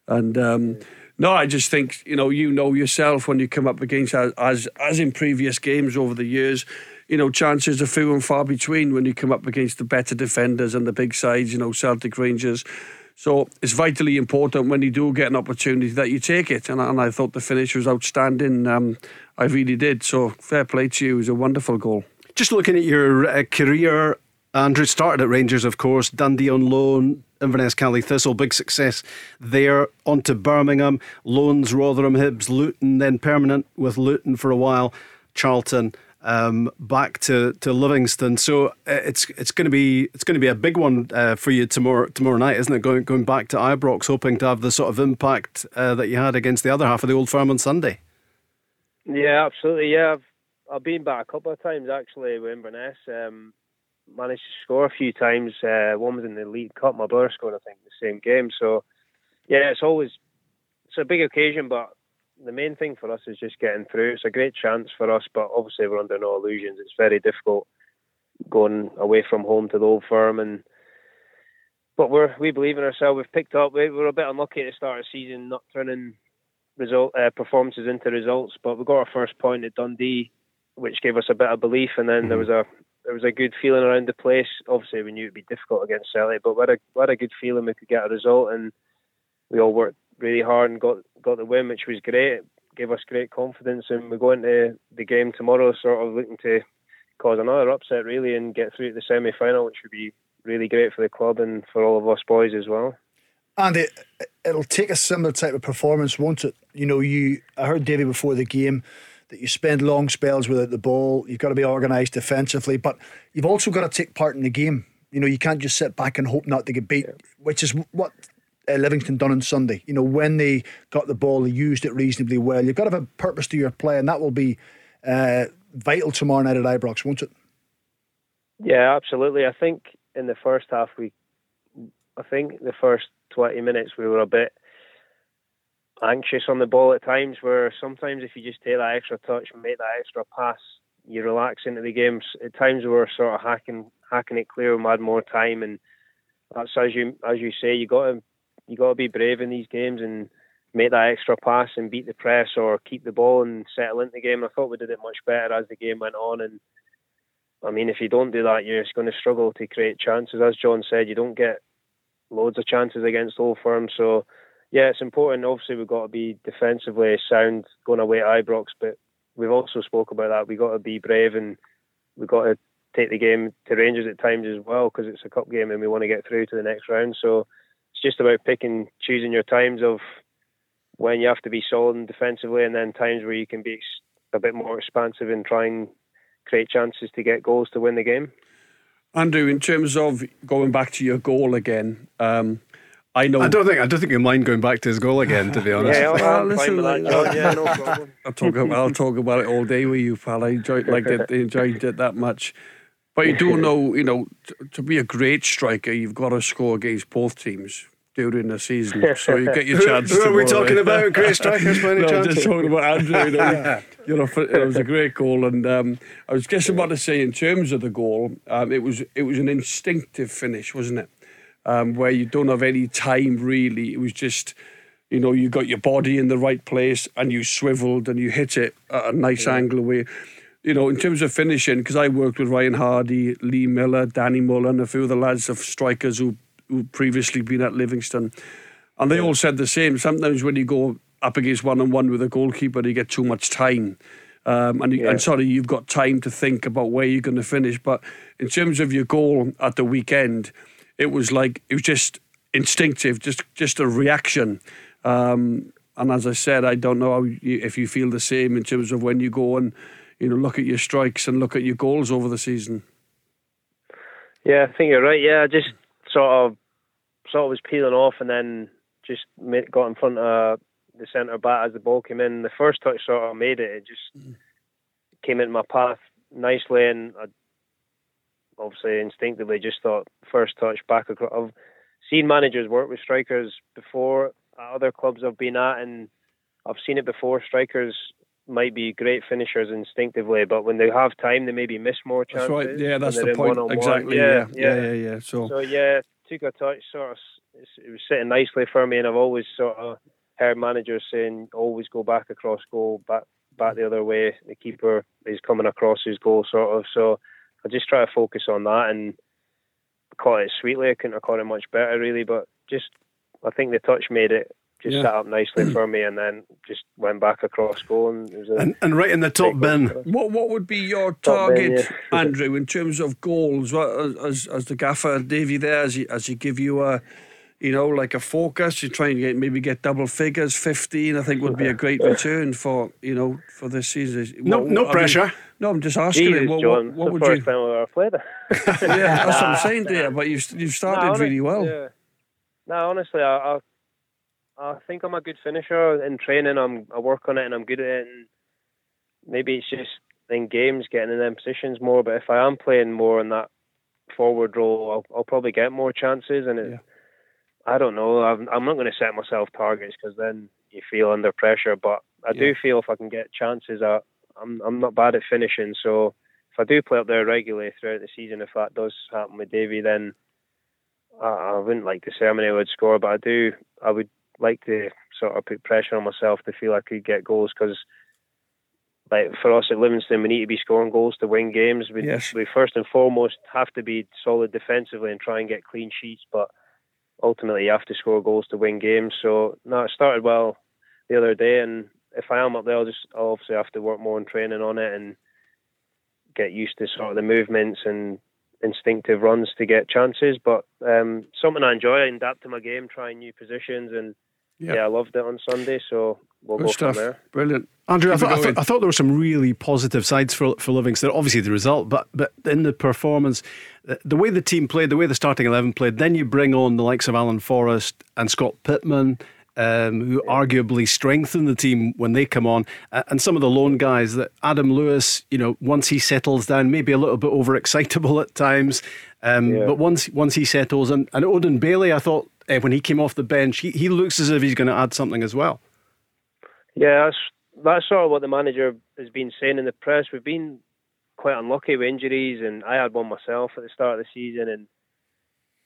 Speaker 4: and um, no, I just think you know you know yourself when you come up against as as, as in previous games over the years. You know, chances are few and far between when you come up against the better defenders and the big sides. You know, Celtic Rangers. So it's vitally important when you do get an opportunity that you take it. And, and I thought the finish was outstanding. Um, I really did. So fair play to you. It was a wonderful goal.
Speaker 2: Just looking at your uh, career, Andrew started at Rangers, of course, Dundee on loan, Inverness Caley Thistle, big success there. On to Birmingham, loans, Rotherham, Hibs, Luton, then permanent with Luton for a while, Charlton. Um, back to, to Livingston, so uh, it's it's going to be it's going to be a big one uh, for you tomorrow tomorrow night, isn't it? Going going back to Ibrox, hoping to have the sort of impact uh, that you had against the other half of the Old Firm on Sunday.
Speaker 8: Yeah, absolutely. Yeah, I've I've been back a couple of times actually with Inverness. Um, managed to score a few times. Uh, one was in the League Cup. My brother scored, I think, the same game. So, yeah, it's always it's a big occasion, but the main thing for us is just getting through. It's a great chance for us, but obviously we're under no illusions. It's very difficult going away from home to the old firm, and but we're we believe in ourselves. We've picked up. We were a bit unlucky at the start of the season, not turning result uh, performances into results, but we got our first point at Dundee, which gave us a bit of belief, and then there was a there was a good feeling around the place. Obviously, we knew it'd be difficult against Celtic, but we had a, we had a good feeling we could get a result, and we all worked really hard and got got the win, which was great. Gave us great confidence, and we go into the game tomorrow sort of looking to cause another upset really and get through to the semi final, which would be really great for the club and for all of us boys as well.
Speaker 3: And it, it'll take a similar type of performance, won't it? You know, you. I heard Davey before the game that you spend long spells without the ball. You've got to be organised defensively, but you've also got to take part in the game. You know, you can't just sit back and hope not to get beat, which is what uh, Livingston done on Sunday. You know, when they got the ball, they used it reasonably well. You've got to have a purpose to your play, and that will be uh, vital tomorrow night at Ibrox, won't it?
Speaker 8: Yeah, absolutely. I think in the first half we, I think the first twenty minutes we were a bit anxious on the ball at times. Where sometimes if you just take that extra touch and make that extra pass, you relax into the games. At times we were sort of hacking hacking it clear. We had more time, and that's as you as you say, you got to you got to be brave in these games and make that extra pass and beat the press or keep the ball and settle into the game. I thought we did it much better as the game went on. And I mean, if you don't do that, you're just going to struggle to create chances. As John said, you don't get loads of chances against Old Firm. So yeah, it's important. Obviously, we've got to be defensively sound going away at Ibrox, but we've also spoke about that. We've got to be brave and we've got to take the game to Rangers at times as well because it's a cup game and we want to get through to the next round. So it's just about picking, choosing your times of when you have to be solid defensively and then times where you can be a bit more expansive and try and create chances to get goals to win the game.
Speaker 4: Andrew, in terms of going back to your goal again, um, I know.
Speaker 2: I don't think I don't think you mind going back to his goal again. To be honest.
Speaker 8: yeah, I'm fine with that. John. Yeah, no problem.
Speaker 4: I'll talk. About, I'll talk about it all day with you, pal. I enjoyed like it, enjoyed it that much. But you do know, you know, to, to be a great striker, you've got to score against both teams during the season, so you get your chance.
Speaker 2: Who, who are we talking about? Great strikers, by any
Speaker 4: no,
Speaker 2: chance?
Speaker 4: just talking about Andrew. You know, you know, it was a great goal, and um, I was just what to say, in terms of the goal, um, it was it was an instinctive finish, wasn't it? um, where you don't have any time really. It was just, you know, you got your body in the right place and you swiveled and you hit it at a nice yeah. angle away. You know, in terms of finishing, because I worked with Ryan Hardy, Lee Miller, Danny Mullen, a few of the lads of strikers who who previously been at Livingston, and they yeah. all said the same. Sometimes when you go up against one on one with a goalkeeper, you get too much time. Um, and, yeah. and sorry, you've got time to think about where you're going to finish. But in terms of your goal at the weekend, it was like it was just instinctive, just just a reaction. Um, and as I said, I don't know you, if you feel the same in terms of when you go and you know look at your strikes and look at your goals over the season.
Speaker 8: Yeah, I think you're right. Yeah, I just sort of sort of was peeling off and then just got in front of the centre back as the ball came in. The first touch sort of made it. It just mm. came into my path nicely, and I obviously instinctively just thought first touch back across. I've seen managers work with strikers before at other clubs I've been at, and I've seen it before. Strikers might be great finishers instinctively, but when they have time, they maybe miss more chances.
Speaker 4: That's right. Yeah, that's the point. Exactly. Yeah yeah. yeah, yeah, yeah, So,
Speaker 8: so yeah, took a touch. Sort of, it was sitting nicely for me, and I've always sort of heard managers saying always go back across goal, back back the other way. The keeper is coming across his goal, sort of. So I just try to focus on that and caught it sweetly. I couldn't have caught it much better, really, but just I think the touch made it just yeah. set up nicely for me, and then just went back across goal and
Speaker 2: and, and, right in the top bin.
Speaker 4: What what would be your target, bin, yeah. Andrew, in terms of goals? What, as as the gaffer Davy there, as he as he give you a you know, like a focus. You try and get maybe get double figures. Fifteen, I think, would be a great return for you know for this season.
Speaker 2: No, what, no I pressure.
Speaker 4: Mean, no, I'm just asking
Speaker 8: Jesus,
Speaker 4: What,
Speaker 8: John,
Speaker 4: what, what would
Speaker 8: you?
Speaker 4: Time
Speaker 8: we played
Speaker 4: yeah, that's what I'm saying, dear. But you've you've started no, really well.
Speaker 8: Yeah. No, honestly, I, I, I think I'm a good finisher in training. I'm I work on it and I'm good at it. And maybe it's just in games getting in them positions more. But if I am playing more in that forward role, I'll, I'll probably get more chances. And it, yeah. I don't know. I'm, I'm not going to set myself targets because then you feel under pressure. But I yeah. do feel if I can get chances, I, I'm I'm not bad at finishing. So if I do play up there regularly throughout the season, if that does happen with Davy, then I, I wouldn't like to say how many I would score, but I do. I would like to sort of put pressure on myself to feel I could get goals because like for us at Livingston, we need to be scoring goals to win games. We,
Speaker 4: yes.
Speaker 8: we first and foremost have to be solid defensively and try and get clean sheets, but ultimately you have to score goals to win games. So no, it started well the other day, and if I am up there, I'll just I'll obviously have to work more on training on it and get used to sort of the movements and instinctive runs to get chances. But um, something I enjoy, I adapt to my game, trying new positions, and yep. yeah, I loved it on Sunday. So we'll
Speaker 4: Good
Speaker 8: go
Speaker 4: stuff.
Speaker 8: from there.
Speaker 4: Brilliant,
Speaker 2: Andrew. I thought, I, thought, I thought, there were some really positive sides for for Livingston. Obviously, the result, but but in the performance, the way the team played, the way the starting eleven played, then you bring on the likes of Alan Forrest and Scott Pittman. Um, who arguably strengthen the team when they come on, uh, and some of the lone guys that Adam Lewis, you know, once he settles down, maybe a little bit overexcitable at times, um, yeah. but once once he settles, and, and Odin Bailey, I thought uh, when he came off the bench, he, he looks as if he's going to add something as well.
Speaker 8: Yeah, that's that's sort of what the manager has been saying in the press. We've been quite unlucky with injuries, and I had one myself at the start of the season, and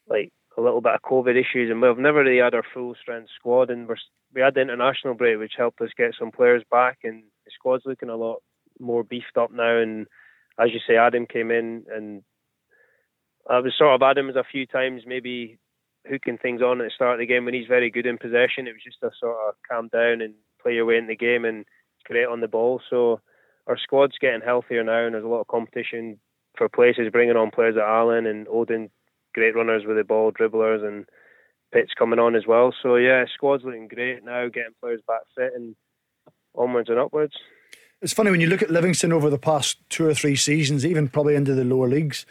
Speaker 8: like a little bit of COVID issues, and we've never really had our full strength squad, and we're, we had the international break, which helped us get some players back, and the squad's looking a lot more beefed up now. And as you say, Adam came in, and I was sort of Adams a few times, maybe hooking things on at the start of the game when he's very good in possession. It was just a sort of calm down and play your way in the game and create on the ball. So our squad's getting healthier now, and there's a lot of competition for places, bringing on players at Alan and Odin, great runners with the ball, dribblers, and Pitts coming on as well. So yeah, squad's looking great now, getting players back fit and onwards and upwards.
Speaker 3: It's funny when you look at Livingston over the past two or three seasons, even probably into the lower leagues,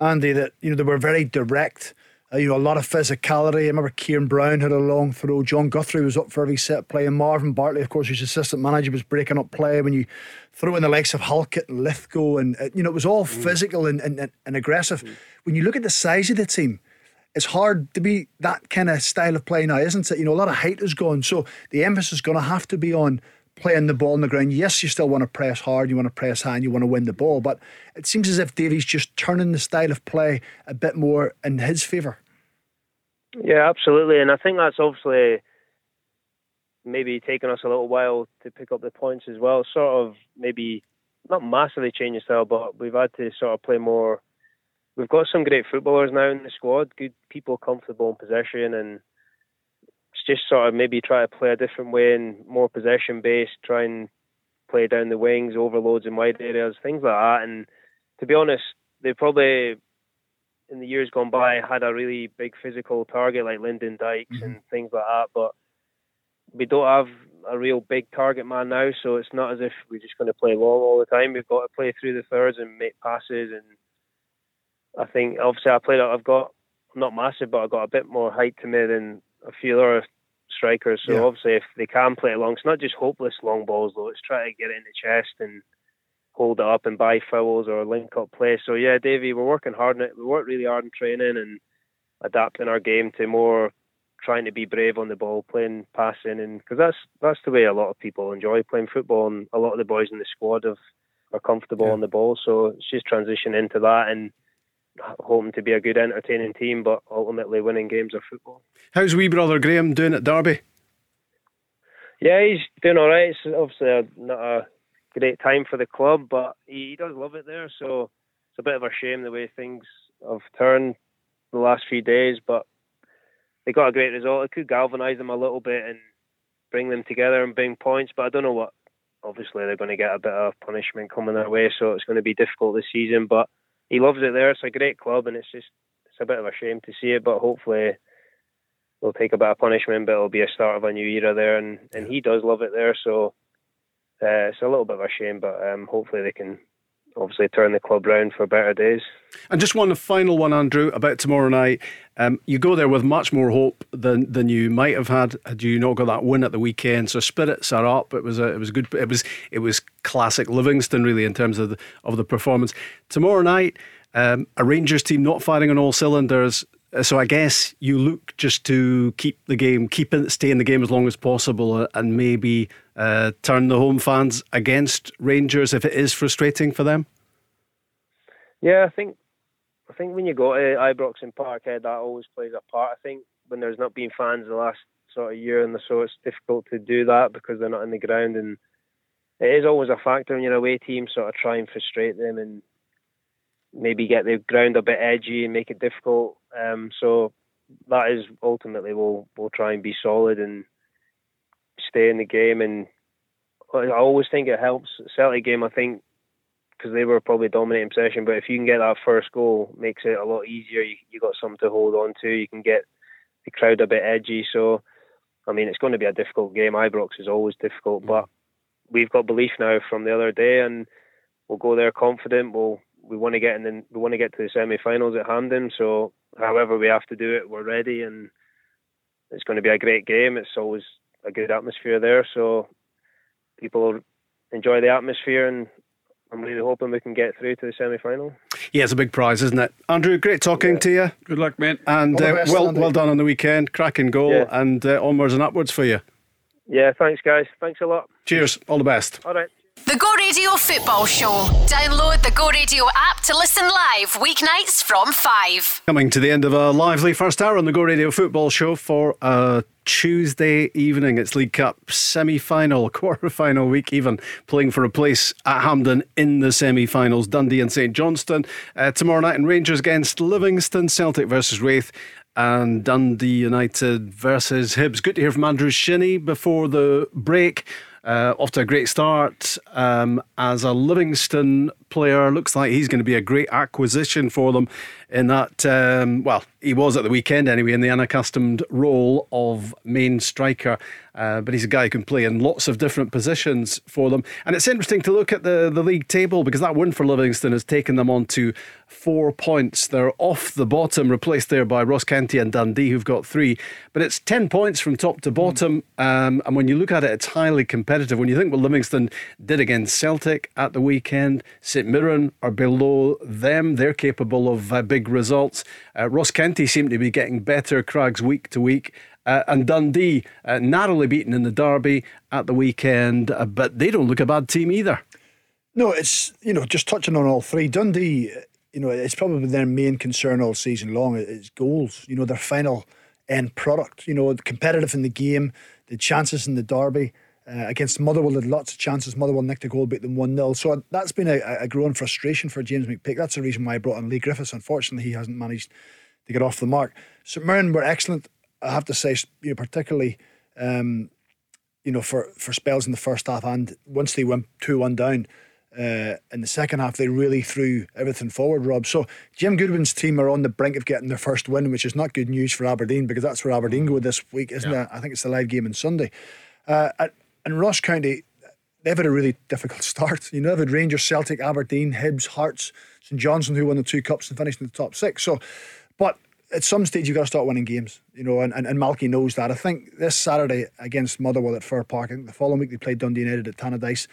Speaker 3: Andy, that you know they were very direct uh, you know, a lot of physicality. I remember Ciaron Brown had a long throw. Jon Guthrie was up for every set play. And Marvin Bartley, of course, his assistant manager, was breaking up play. When you throw in the likes of Halkett and Lithgow, and, uh, you know, it was all mm. physical and, and, and aggressive. Mm. When you look at the size of the team, it's hard to be that kind of style of play now, isn't it? You know, a lot of height has gone. So the emphasis is going to have to be on playing the ball on the ground. Yes, you still want to press hard, you want to press high, and you want to win the ball. But it seems as if Davy's just turning the style of play a bit more in his favour.
Speaker 8: Yeah, absolutely, and I think that's obviously maybe taken us a little while to pick up the points as well. Sort of maybe not massively changing style, but we've had to sort of play more. We've got some great footballers now in the squad, good people comfortable in possession, and just sort of maybe try to play a different way and more possession based, try and play down the wings, overloads in wide areas, things like that. And to be honest, they probably in the years gone by had a really big physical target like Lyndon Dykes mm-hmm. and things like that, but we don't have a real big target man now, so it's not as if we're just going to play long all the time. We've got to play through the thirds and make passes, and I think obviously I played. I've got not massive, but I've got a bit more height to me than a few other strikers. So yeah. obviously, if they can play long, it's not just hopeless long balls though. It's try to get it in the chest and hold it up and buy fouls or link up play. So yeah, Davey, we're working hard on it. We work really hard in training and adapting our game to more trying to be brave on the ball, playing passing, and because that's that's the way a lot of people enjoy playing football, and a lot of the boys in the squad have are comfortable yeah. on the ball. So it's just transition into that and hoping to be a good entertaining team, but ultimately winning games of football.
Speaker 2: How's wee brother Graham doing at Derby?
Speaker 8: Yeah, he's doing all right. It's obviously not a great time for the club, but he, he does love it there. So it's a bit of a shame the way things have turned the last few days, but they got a great result. It could galvanise them a little bit and bring them together and bring points, but I don't know what. Obviously, they're going to get a bit of punishment coming their way, so it's going to be difficult this season. But he loves it there. It's a great club, and it's just it's a bit of a shame to see it. But hopefully, they'll take a bit of punishment, but it'll be a start of a new era there. And and he does love it there, so uh, it's a little bit of a shame, but um, hopefully they can obviously turn the club round for better days.
Speaker 2: And just one final one, Andrew, about tomorrow night. Um, you go there with much more hope than than you might have had had you not got that win at the weekend. So spirits are up. It was a, it was good. It was it was classic Livingston really in terms of the, of the performance tomorrow night. Um, a Rangers team not firing on all cylinders. Uh, so I guess you look just to keep the game, keep it, stay in the game as long as possible, uh, and maybe uh, turn the home fans against Rangers if it is frustrating for them.
Speaker 8: Yeah, I think I think when you go to Ibrox and Parkhead, that always plays a part. I think when there's not been fans the last sort of year and so, it's difficult to do that because they're not in the ground, and it is always a factor when you're away team. Sort of try and frustrate them and maybe get the ground a bit edgy and make it difficult. Um, so that is ultimately we'll we'll try and be solid and stay in the game. And I always think it helps Celtic game. I think because they were probably dominating possession, but if you can get that first goal, makes it a lot easier. You you got something to hold on to. You can get the crowd a bit edgy. So I mean, it's going to be a difficult game. Ibrox is always difficult, but we've got belief now from the other day, and we'll go there confident. We'll we want to get in the, we want to get to the semi-finals at Hampden. So however we have to do it, we're ready, and it's going to be a great game. It's always a good atmosphere there, so people enjoy the atmosphere, and I'm really hoping we can get through to the semi-final.
Speaker 2: Yeah, it's a big prize, isn't it? Andrew, great talking yeah. to you.
Speaker 4: Good luck, mate.
Speaker 2: And uh, best, well, well done on the weekend. Cracking goal, yeah. and uh, onwards and upwards for you.
Speaker 8: Yeah, thanks, guys. Thanks a lot.
Speaker 2: Cheers. All the best.
Speaker 8: All right.
Speaker 1: The Go Radio Football Show. Download the Go Radio app to listen live weeknights from 5.
Speaker 2: Coming to the end of a lively first hour on the Go Radio Football Show for a Tuesday evening. It's League Cup semi final, quarter final week, even playing for a place at Hampden in the semi finals. Dundee and St Johnstone. Uh, tomorrow night, and Rangers against Livingston, Celtic versus Raith and Dundee United versus Hibs. Good to hear from Andrew Shinnie before the break. Uh, off to a great start um, as a Livingston player. Looks like he's going to be a great acquisition for them in that, um, well, he was at the weekend anyway, in the unaccustomed role of main striker. Uh, but he's a guy who can play in lots of different positions for them. And it's interesting to look at the, the league table because that win for Livingston has taken them on to four points. They're off the bottom, replaced there by Ross County and Dundee, who've got three. But it's 10 points from top to bottom. Um, and when you look at it, it's highly competitive. When you think what Livingston did against Celtic at the weekend, St Mirren are below them. They're capable of uh, big results. Uh, Ross County seem to be getting better, Crags, week to week. Uh, and Dundee uh, narrowly beaten in the derby at the weekend, uh, but they don't look a bad team either.
Speaker 3: No, it's you know just touching on all three. Dundee, you know, it's probably their main concern all season long. It's goals. You know, their final end product. You know, competitive in the game, the chances in the derby. Uh, against Motherwell, had lots of chances. Motherwell nicked a goal, beat them 1 0. So that's been a, a growing frustration for James McPake. That's the reason why I brought in Leigh Griffiths. Unfortunately, he hasn't managed to get off the mark. St Mirren were excellent. I have to say, you know, particularly, um, you know, for, for spells in the first half, and once they went two one down uh, in the second half, they really threw everything forward. Rob, so Jim Goodwin's team are on the brink of getting their first win, which is not good news for Aberdeen because that's where Aberdeen go this week, isn't yeah. it? I think it's the live game on Sunday. Uh, and Ross County, they've had a really difficult start. You know, they've had Rangers, Celtic, Aberdeen, Hibs, Hearts, St Johnstone, who won the two cups and finished in the top six. So, but at some stage you've got to start winning games, you know, and, and, and Malky knows that. I think this Saturday against Motherwell at Fir Park, I think the following week they played Dundee United at Tannadice.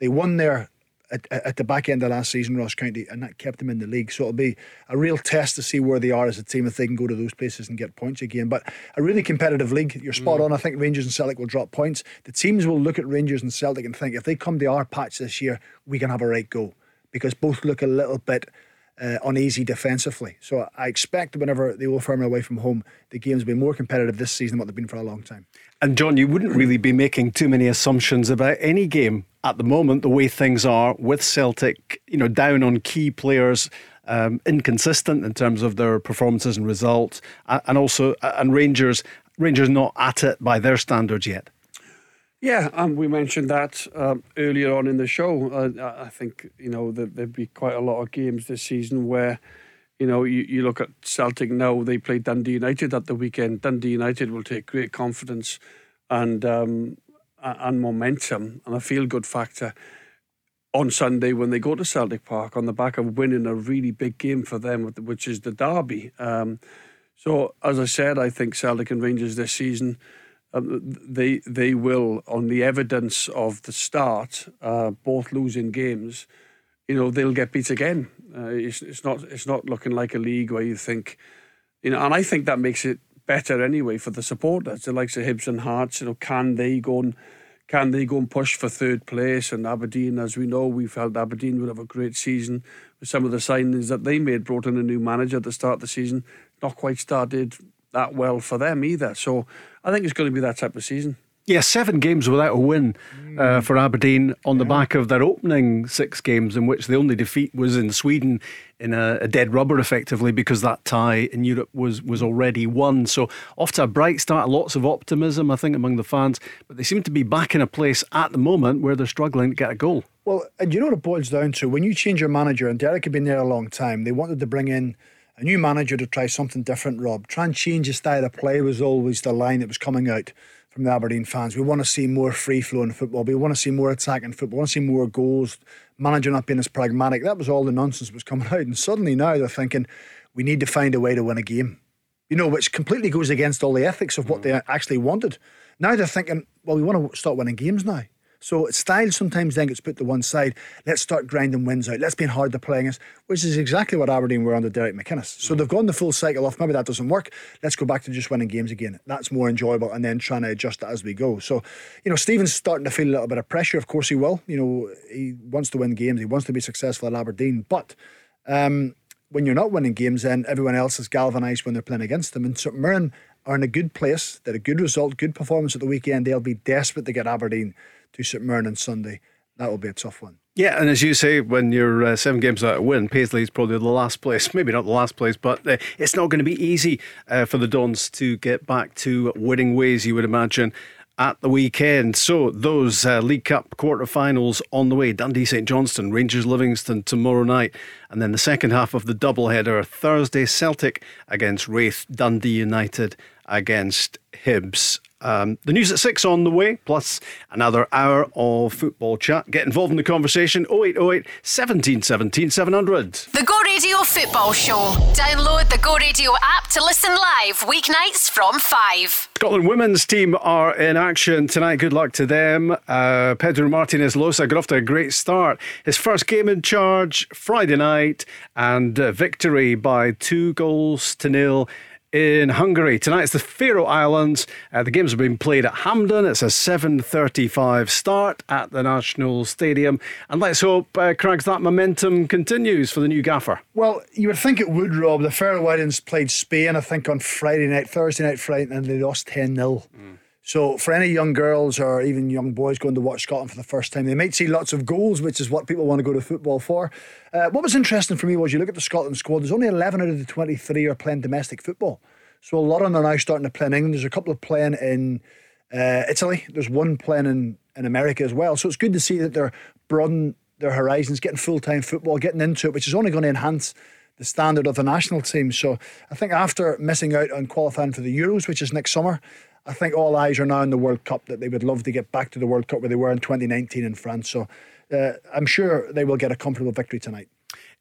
Speaker 3: They won there at, at, the back end of last season, Ross County, and that kept them in the league. So it'll be a real test to see where they are as a team if they can go to those places and get points again. But a really competitive league. You're spot mm. on. I think Rangers and Celtic will drop points. The teams will look at Rangers and Celtic and think if they come to our patch this year, we can have a right go because both look a little bit uh, uneasy defensively. So I expect whenever the Old Firm away from home, the games will be more competitive this season than what they've been for a long time.
Speaker 2: And John, you wouldn't really be making too many assumptions about any game at the moment, the way things are with Celtic, you know, down on key players. Um, inconsistent in terms of their performances and results, and also and Rangers Rangers not at it by their standards yet.
Speaker 4: Yeah, um, we mentioned that um, earlier on in the show. Uh, I think you know that there'd be quite a lot of games this season where, you know, you, you look at Celtic now. They played Dundee United at the weekend. Dundee United will take great confidence and um, and momentum and a feel good factor on Sunday when they go to Celtic Park on the back of winning a really big game for them, which is the derby. Um, so, as I said, I think Celtic and Rangers this season um, they they will, on the evidence of the start, uh, both losing games, you know, they'll get beat again. Uh, it's, it's not it's not looking like a league where you think, you know, and I think that makes it better anyway for the supporters. The likes of Hibs and Hearts, you know, can they go and can they go and push for third place? And Aberdeen, as we know, we felt Aberdeen would have a great season with some of the signings that they made. Brought in a new manager at the start of the season, not quite started that well for them either. So I think it's going to be that type of season.
Speaker 2: Yeah, seven games without a win uh, for Aberdeen on the back of their opening six games, in which the only defeat was in Sweden in a, a, dead rubber, effectively, because that tie in Europe was was already won. So off to a bright start, lots of optimism, I think, among the fans. But they seem to be back in a place at the moment where they're struggling to get a goal.
Speaker 3: Well, and you know what it boils down to when you change your manager, and Derek had been there a long time. They wanted to bring in a new manager to try something different, Rob. Try and change the style of play was always the line that was coming out from the Aberdeen fans. We want to see more free flowing football. We want to see more attacking football. We want to see more goals. Manager not being as pragmatic. That was all the nonsense that was coming out. And suddenly now they're thinking, we need to find a way to win a game. You know, which completely goes against all the ethics of what they actually wanted. Now they're thinking, well, we want to start winning games now. So style sometimes then gets put to one side. Let's start grinding wins out. Let's be hard to play against, which is exactly what Aberdeen were under Derek McInnes. So they've gone the full cycle off. Maybe that doesn't work. Let's go back to just winning games again. That's more enjoyable, and then trying to adjust it as we go. So, you know, Stephen's starting to feel a little bit of pressure. Of course, he will. You know, he wants to win games. He wants to be successful at Aberdeen, but. Um, when you're not winning games, then everyone else is galvanised when they're playing against them. And St Mirren are in a good place. They're a good result, good performance at the weekend. They'll be desperate to get Aberdeen to St Mirren on Sunday. That will be a tough one.
Speaker 2: Yeah, and as you say, when you're uh, seven games out of win, Paisley's probably the last place. Maybe not the last place, but uh, it's not going to be easy uh, for the Dons to get back to winning ways, you would imagine at the weekend. So those uh, League Cup quarter-finals on the way: Dundee, St Johnstone, Rangers, Livingston tomorrow night, and then the second half of the doubleheader Thursday: Celtic against Raith, Dundee United against Hibs. Um, the news at six on the way, plus another hour of football chat. Get involved in the conversation 0808 17 17 700.
Speaker 1: The Go Radio Football Show. Download the Go Radio app to listen live weeknights from 5.
Speaker 2: Scotland women's team are in action tonight. Good luck to them. Uh, Pedro Martinez Losa got off to a great start. His first game in charge Friday night and uh, victory by two goals to nil in Hungary. Tonight it's the Faroe Islands. Uh, the games have been played at Hampden. It's a 7.35 start at the National Stadium. And let's hope, uh, Craigs, that momentum continues for the new gaffer.
Speaker 3: Well, you would think it would, Rob. The Faroe Islands played Spain, I think, on Friday night, Thursday night, Friday, and they lost 10 0. Mm. So, for any young girls or even young boys going to watch Scotland for the first time, they might see lots of goals, which is what people want to go to football for. Uh, what was interesting for me was you look at the Scotland squad, there's only 11 out of the 23 are playing domestic football. So, a lot of them are now starting to play in England. There's a couple of playing in uh, Italy, there's one playing in, in America as well. So, it's good to see that they're broadening their horizons, getting full time football, getting into it, which is only going to enhance the standard of the national team. So, I think after missing out on qualifying for the Euros, which is next summer, I think all eyes are now on the World Cup that they would love to get back to the World Cup where they were in 2019 in France. So uh, I'm sure they will get a comfortable victory tonight.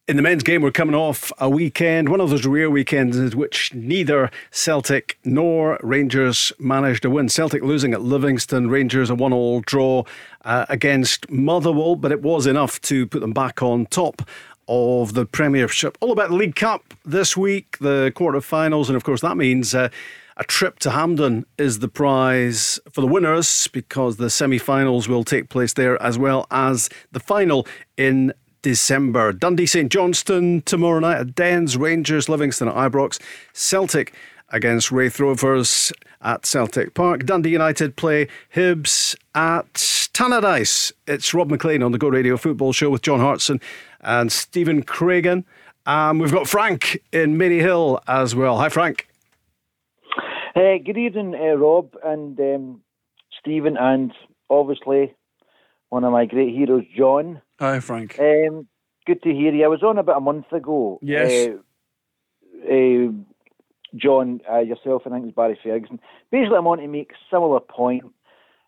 Speaker 2: In the men's game, we're coming off a weekend, one of those rare weekends in which neither Celtic nor Rangers managed to win. Celtic losing at Livingston, Rangers a one-all draw uh, against Motherwell, but it was enough to put them back on top of the Premiership. All about the League Cup this week, the quarter-finals, and of course that means. Uh, a trip to Hampden is the prize for the winners because the semi finals will take place there as well as the final in December. Dundee St Johnstone tomorrow night at Dens, Rangers, Livingston at Ibrox, Celtic against Raith Rovers at Celtic Park. Dundee United play Hibs at Tannadice. It's Rob Maclean on the Go Radio Football Show with John Hartson and Stephen Craigan. Um, we've got Frank in Maryhill as well. Hi, Frank.
Speaker 9: Uh, good evening, uh, Rob and um, Stephen, and obviously one of my great heroes, John.
Speaker 4: Hi, Frank.
Speaker 9: Um, good to hear you. I was on about a month ago.
Speaker 4: Yes.
Speaker 9: Uh, uh John, uh, yourself, and I think it was Barry Ferguson. Basically, I want to make a similar point.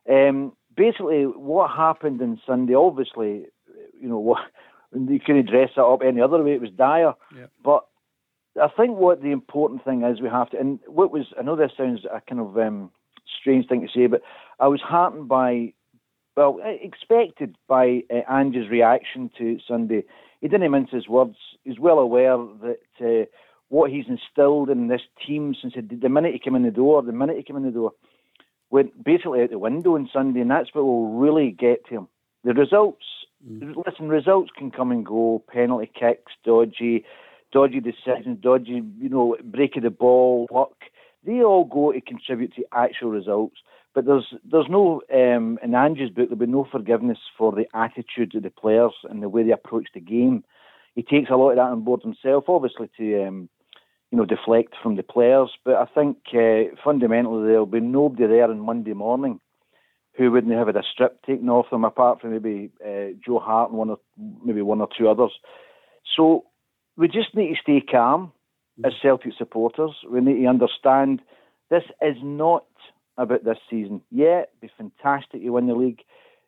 Speaker 9: Um, basically, what happened on Sunday, obviously, you know, what, you couldn't dress it up any other way. It was dire.
Speaker 4: Yeah.
Speaker 9: But I think what the important thing is we have to, and what was, I know this sounds a kind of um, strange thing to say, but I was heartened by, well, expected by uh, Ange's reaction to Sunday. He didn't mince his words. He's well aware that uh, what he's instilled in this team since the minute he came in the door, the minute he came in the door, went basically out the window on Sunday, and that's what will really get to him. The results, mm. listen, results can come and go, penalty kicks, dodgy dodgy decisions, dodgy, you know, breaking the ball, luck. They all go to contribute to actual results. But there's there's no um, in Ange's book there'll be no forgiveness for the attitude of the players and the way they approach the game. He takes a lot of that on board himself, obviously to um, you know deflect from the players. But I think uh, fundamentally there'll be nobody there on Monday morning who wouldn't have had a strip taken off them, apart from maybe uh, Joe Hart and one or maybe one or two others. So we just need to stay calm as mm. Celtic supporters. We need to understand this is not about this season. Yeah, it'd be fantastic to win the league.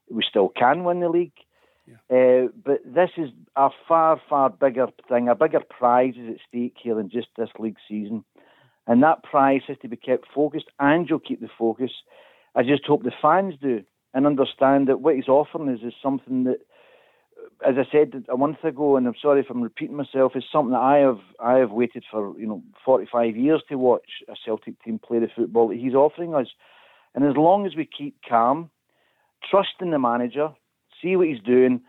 Speaker 9: We still can win the league. Yeah. Uh, but this is a far, far bigger thing. A bigger prize is at stake here than just this league season. And that prize has to be kept focused, and you'll keep the focus. I just hope the fans do. and understand that what he's offering is, is something that, as I said a month ago, and I'm sorry if I'm repeating myself, is something that I have I have waited for you know 45 years to watch a Celtic team play the football that he's offering us. And as long as we keep calm, trust in the manager, see what he's doing,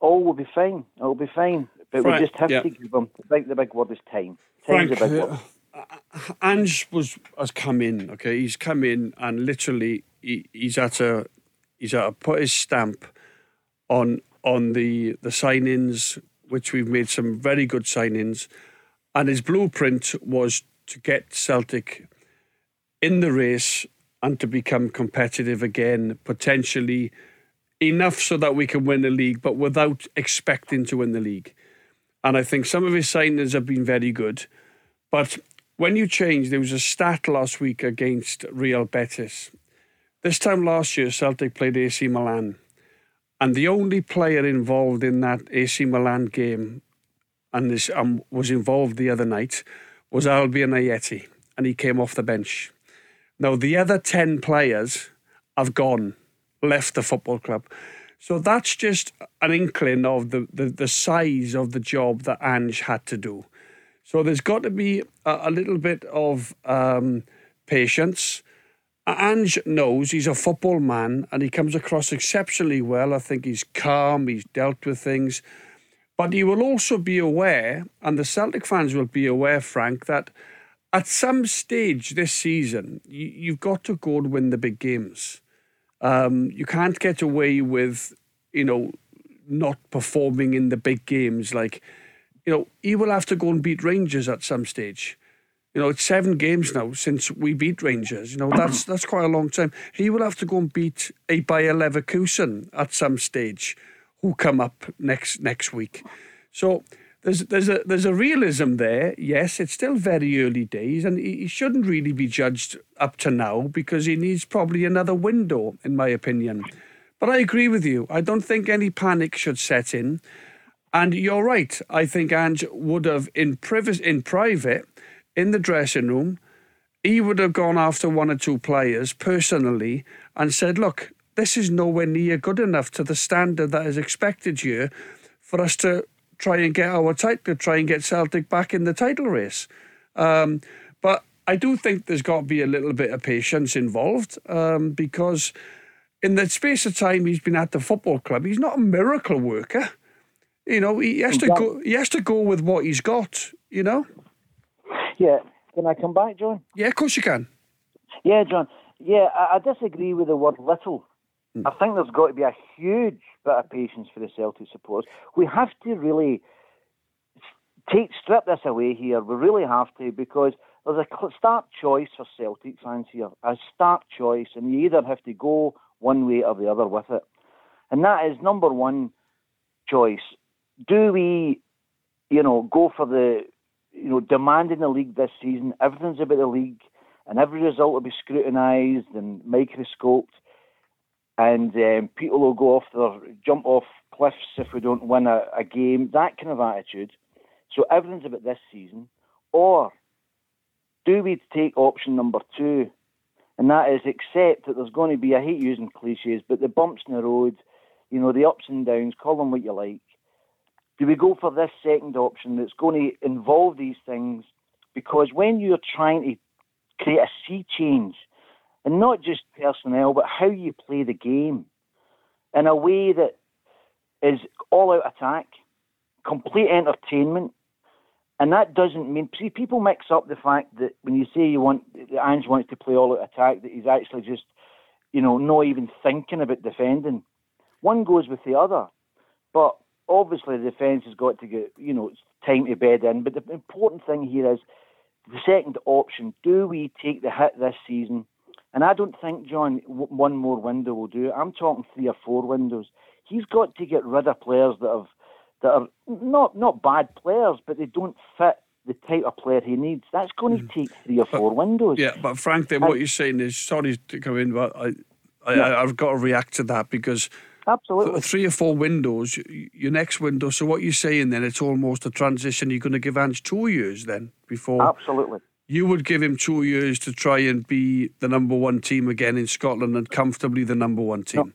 Speaker 9: all will be fine. It will be fine. But Frank, we just have yeah. to give him. I think the big word is time. Time's Frank, a big word.
Speaker 4: Uh, Ange was has come in. Okay, he's come in and literally he, he's at a he's at a put his stamp on on the the signings, which we've made some very good signings, and his blueprint was to get Celtic in the race and to become competitive again, potentially enough so that we can win the league, but without expecting to win the league. And I think some of his signings have been very good. But when you change, there was a stat last week against Real Betis. This time last year, Celtic played AC Milan. And the only player involved in that AC Milan game and this um, was involved the other night was Albian Ajeti, and he came off the bench. Now, the other 10 players have gone, left the football club. So that's just an inkling of the, the, the size of the job that Ange had to do. So there's got to be a, a little bit of um, patience. Ange knows he's a football man and he comes across exceptionally well. I think he's calm, he's dealt with things. But he will also be aware, and the Celtic fans will be aware, Frank, that at some stage this season, you, have got to go and win the big games. Um, you can't get away with, you know, not performing in the big games. Like, you know, he will have to go and beat Rangers at some stage. You know, it's seven games now since we beat Rangers. You know, that's that's quite a long time. He will have to go and beat a Bayer Leverkusen at some stage, who come up next next week. So there's there's a there's a realism there. Yes, it's still very early days, and he, shouldn't really be judged up to now because he needs probably another window, in my opinion. But I agree with you. I don't think any panic should set in. And you're right. I think Ange would have in priv- in private, in the dressing room, he would have gone after one or two players personally and said, "Look, this is nowhere near good enough to the standard that is expected here for us to try and get our title, try and get Celtic back in the title race. Um, but I do think there's got to be a little bit of patience involved um, because in the space of time he's been at the football club, he's not a miracle worker. You know, he has to go. He has to go with what he's got. You know.
Speaker 9: Yeah. Can I come back, John?
Speaker 4: Yeah, of course you can.
Speaker 9: Yeah, John. Yeah, I, I disagree with the word little. Mm. I think there's got to be a huge bit of patience for the Celtic supporters. We have to really take strip this away here. We really have to because there's a stark choice for Celtic fans here, a stark choice, and you either have to go one way or the other with it. And that is number one choice. Do we, you know, go for the, you know, demanding the league this season? Everything's about the league, and every result will be scrutinised and microscoped and um, people will go off their jump off cliffs if we don't win a, a game. That kind of attitude. So everything's about this season, or do we take option number two, and that is accept that there's going to be I hate using cliches, but the bumps in the road, you know, the ups and downs, call them what you like. Do we go for this second option that's going to involve these things? Because when you're trying to create a sea change and not just personnel, but how you play the game in a way that is all out attack, complete entertainment. And that doesn't mean see people mix up the fact that when you say you want that Ange wants to play all out attack, that he's actually just, you know, not even thinking about defending. One goes with the other. But obviously the defence has got to get, you know, it's time to bed in. But the important thing here is the second option. Do we take the hit this season and I don't think, John, one more window will do it. I'm talking three or four windows. He's got to get rid of players that have that are not not bad players, but they don't fit the type of player he needs. That's going to mm. take three or four
Speaker 4: but,
Speaker 9: windows.
Speaker 4: Yeah, but frankly, what you're saying is sorry to come in, but I, I yeah. I've got to react to that because
Speaker 9: Absolutely.
Speaker 4: Three or four windows, your next window. So what you're saying then, it's almost a transition. You're going to give Ange two years then before.
Speaker 9: Absolutely
Speaker 4: You would give him two years to try and be the number one team again in Scotland and comfortably the number one team.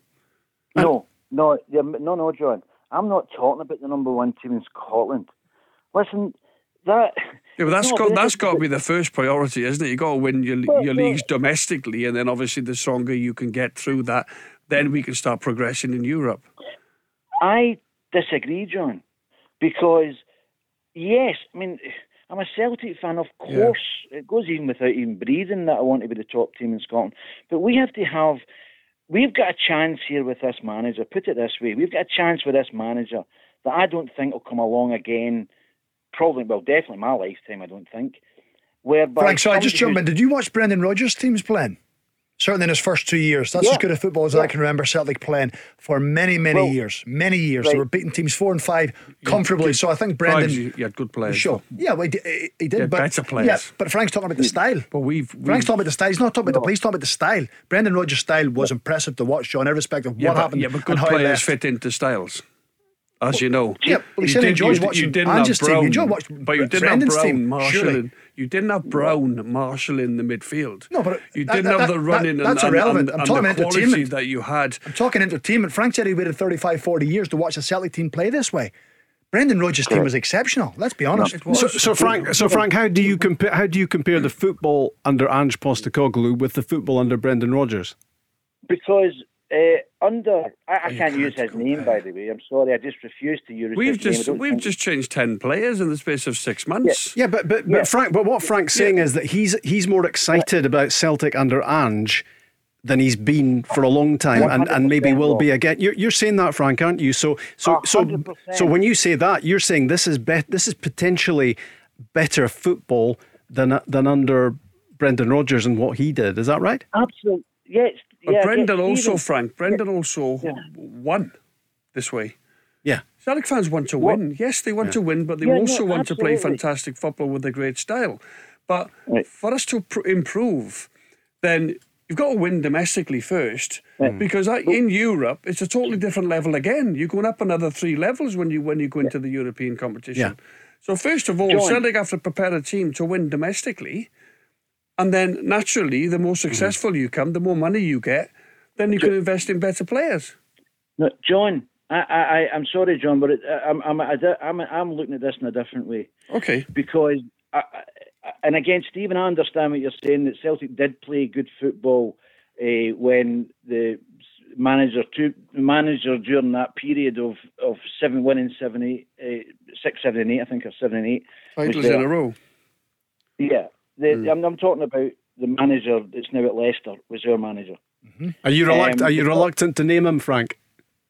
Speaker 9: No, no, yeah, no, no, John. I'm not talking about the number one team in Scotland. Listen, that.
Speaker 4: Yeah, but that's
Speaker 9: no,
Speaker 4: got
Speaker 9: but
Speaker 4: that's got to be the first priority, isn't it? You got to win your
Speaker 9: Well,
Speaker 4: your
Speaker 9: well-
Speaker 4: leagues domestically, and then obviously the stronger you can get through that, then we can start progressing in Europe.
Speaker 9: I disagree, John, because yes, I mean I'm a Celtic fan, of
Speaker 4: Yeah.
Speaker 9: course. It goes even without even breathing that I want to be the top team in Scotland. But we have to have, we've got a chance here with this manager. Put it this way: we've got a chance with this manager that I don't think will come along again. Probably, well, definitely my lifetime. I don't think. Whereby
Speaker 3: Frank, sorry, I
Speaker 9: just
Speaker 3: jump in. Did you watch Brendan Rodgers' teams playing? Certainly in his first two years. That's as good a football as I can remember Celtic playing for many, many
Speaker 9: Well,
Speaker 3: years. Many years. They
Speaker 9: right.
Speaker 3: were beating teams four and five comfortably. So I think Brendan.
Speaker 4: Prides, you, you had good players.
Speaker 3: Sure. Yeah, well, he, did- he, he did.
Speaker 4: Yeah,
Speaker 3: but,
Speaker 4: better players.
Speaker 3: Yeah, but Frank's talking about the style.
Speaker 4: But we've,
Speaker 3: Frank's
Speaker 4: we've
Speaker 3: talking about the style. He's not talking about the play. He's talking about the style. Brendan Rodgers' style was impressive to watch, John, irrespective of
Speaker 4: yeah,
Speaker 3: what
Speaker 4: but,
Speaker 3: happened
Speaker 4: yeah, but
Speaker 3: and
Speaker 4: good
Speaker 3: how
Speaker 4: players fit into styles, as you know.
Speaker 3: Yeah, well, he
Speaker 4: You
Speaker 3: said he
Speaker 4: did-
Speaker 3: enjoys
Speaker 4: you,
Speaker 3: watching
Speaker 4: you didn't have
Speaker 3: Ange's team. He
Speaker 4: Brown,
Speaker 3: enjoyed watching
Speaker 4: but you didn't
Speaker 3: Brendan's
Speaker 4: have Brown,
Speaker 3: team,
Speaker 4: Marshall,
Speaker 3: surely.
Speaker 4: you didn't have Brown, Marshall in the midfield.
Speaker 3: No, but uh,
Speaker 4: you
Speaker 3: that-
Speaker 4: didn't
Speaker 3: that-
Speaker 4: have the
Speaker 3: that-
Speaker 4: running
Speaker 3: that's
Speaker 4: and, and,
Speaker 3: irrelevant.
Speaker 4: and,
Speaker 3: I'm
Speaker 4: and
Speaker 3: talking
Speaker 4: the
Speaker 3: about
Speaker 4: quality
Speaker 3: entertainment.
Speaker 4: that you had.
Speaker 3: I'm talking entertainment. Frank said he waited 35, 40 years to watch a Celtic team play this way. Brendan Rodgers' team was exceptional. Let's be honest.
Speaker 4: It was.
Speaker 2: So, so Frank, so Frank, how do you compare? How do you compare the football under Ange Postecoglou with the football under Brendan Rodgers?
Speaker 9: because uh, under I, I can't use his name by the way. I'm sorry, I just refuse to use
Speaker 4: We've
Speaker 9: his name. I
Speaker 4: just
Speaker 9: don't
Speaker 4: we've just changed ten players in the space of six months.
Speaker 2: Yeah, but but,
Speaker 9: Yeah.
Speaker 2: but Frank, but what Frank's saying is that he's he's more excited about Celtic under Ange than he's been for a long time, and, and maybe will be again. You're, you're saying that, Frank, aren't you? So so
Speaker 9: A
Speaker 2: so so when you say that, you're saying this is bet this is potentially better football than than under Brendan Rodgers and what he did. Is that right?
Speaker 9: absolutely yes.
Speaker 4: But
Speaker 9: yeah,
Speaker 4: Brendan
Speaker 9: yes,
Speaker 4: also,
Speaker 9: Stephen,
Speaker 4: Frank, Brendan also
Speaker 9: Yeah.
Speaker 4: won this way.
Speaker 2: Yeah.
Speaker 4: Celtic fans want to
Speaker 9: What-
Speaker 4: win. Yes, they want to win, but they
Speaker 9: Yeah, no,
Speaker 4: also want to play fantastic football with a great style. But
Speaker 9: Right.
Speaker 4: for us to pr- improve, then you've got to win domestically first, because I, in Europe it's a totally different level again. You're going up another three levels when you when you go into the European competition.
Speaker 2: Yeah.
Speaker 4: So first of all,
Speaker 9: John.
Speaker 4: Celtic have to prepare a team to win domestically, and then naturally, the more successful you come, the more money you get, then you can invest in better players.
Speaker 9: No, John. I, I, I'm sorry, John, but it, I'm, I'm, I'm, I'm looking at this in a different way
Speaker 4: Okay.
Speaker 9: because, I, I, and again, Stephen, I understand what you're saying that Celtic did play good football uh, when the manager, two, manager during that period of, of seven winning, seven, eight, uh, six, seven, and eight, I think, or seven and eight.
Speaker 4: Titles in a row.
Speaker 9: Yeah, the,
Speaker 4: Hmm.
Speaker 9: I'm, I'm talking about the manager that's now at Leicester was our manager.
Speaker 2: Are you reluctant?
Speaker 9: Um,
Speaker 2: are you reluctant to name him, Frank?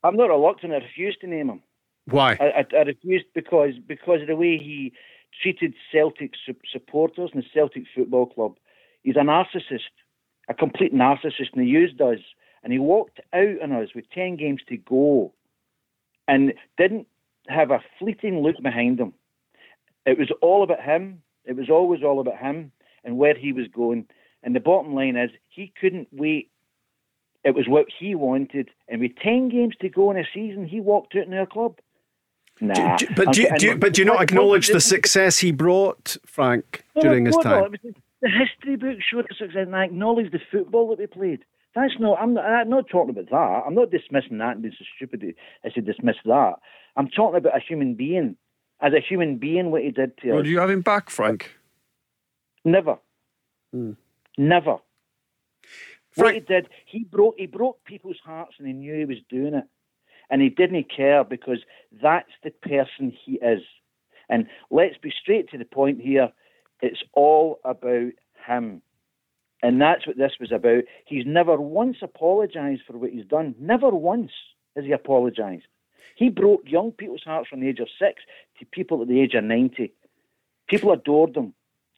Speaker 9: I'm not reluctant. I refuse to name him.
Speaker 2: Why?
Speaker 9: I, I, I refused because because of the way he treated Celtic su- supporters and the Celtic Football Club. He's a narcissist, a complete narcissist, and he used us. And he walked out on us with ten games to go, and didn't have a fleeting look behind him. It was all about him. It was always all about him and where he was going. And the bottom line is, he couldn't wait. It was what he wanted, and with ten games to go in a season, he walked out in our club. Nah,
Speaker 2: Do- but do, you- do, but do you not acknowledge the success he brought, Frank,
Speaker 9: No,
Speaker 2: during his
Speaker 9: no, no,
Speaker 2: time?
Speaker 9: was the- the history book showed us success, and I acknowledge the football that we played. That's not. I'm not, I'm not talking about that. I'm not dismissing that and being so stupid as to dismiss that. I'm talking about a human being, as a human being, what he did to
Speaker 4: Well,
Speaker 9: us.
Speaker 4: do you have him back, Frank?
Speaker 9: Never,
Speaker 2: Hmm.
Speaker 9: never.
Speaker 2: Frank-
Speaker 9: What he did, he broke he broke people's hearts, and he knew he was doing it, and he didn't care because that's the person he is. And let's be straight to the point here. It's all about him. And that's what this was about. He's never once apologised for what he's done. Never once has he apologised. He broke young people's hearts from the age of six to people at the age of 90. People adored him.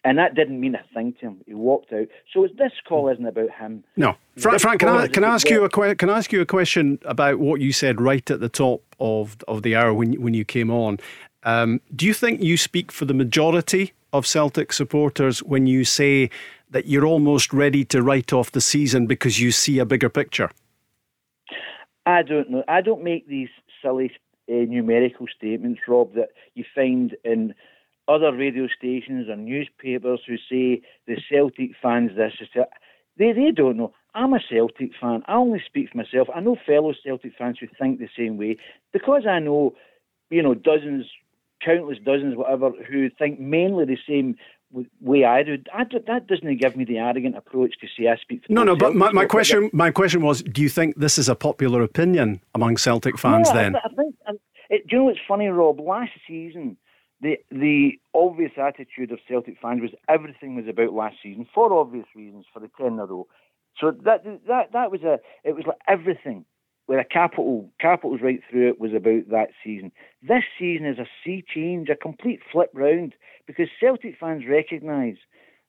Speaker 9: And that didn't mean a thing to him. He walked out. So this call isn't about him.
Speaker 2: No, Frank. Frank can I can I ask you a que- can I ask you a question about what you said right at the top of of the hour when when you came on? Um, do you think you speak for the majority of Celtic supporters when you say that you're almost ready to write off the season because you see a bigger picture?
Speaker 9: I don't know. I don't make these silly uh, numerical statements, Rob, that you find in other radio stations or newspapers who say the Celtic fans this is they they don't know. I'm a Celtic fan. I only speak for myself. I know fellow Celtic fans who think the same way because I know, you know, dozens, countless dozens, whatever, who think mainly the same way I do. I do that doesn't give me the arrogant approach to say I speak for.
Speaker 2: No, no. But my, my question, my question was, do you think this is a popular opinion among Celtic fans?
Speaker 9: No,
Speaker 2: then
Speaker 9: I, I think. It, do you know what's funny, Rob? Last season the the obvious attitude of Celtic fans was everything was about last season for obvious reasons for the ten in a row. So that that that was a it was like everything with a capital capitals right through it was about that season. This season is a sea change, a complete flip round because Celtic fans recognise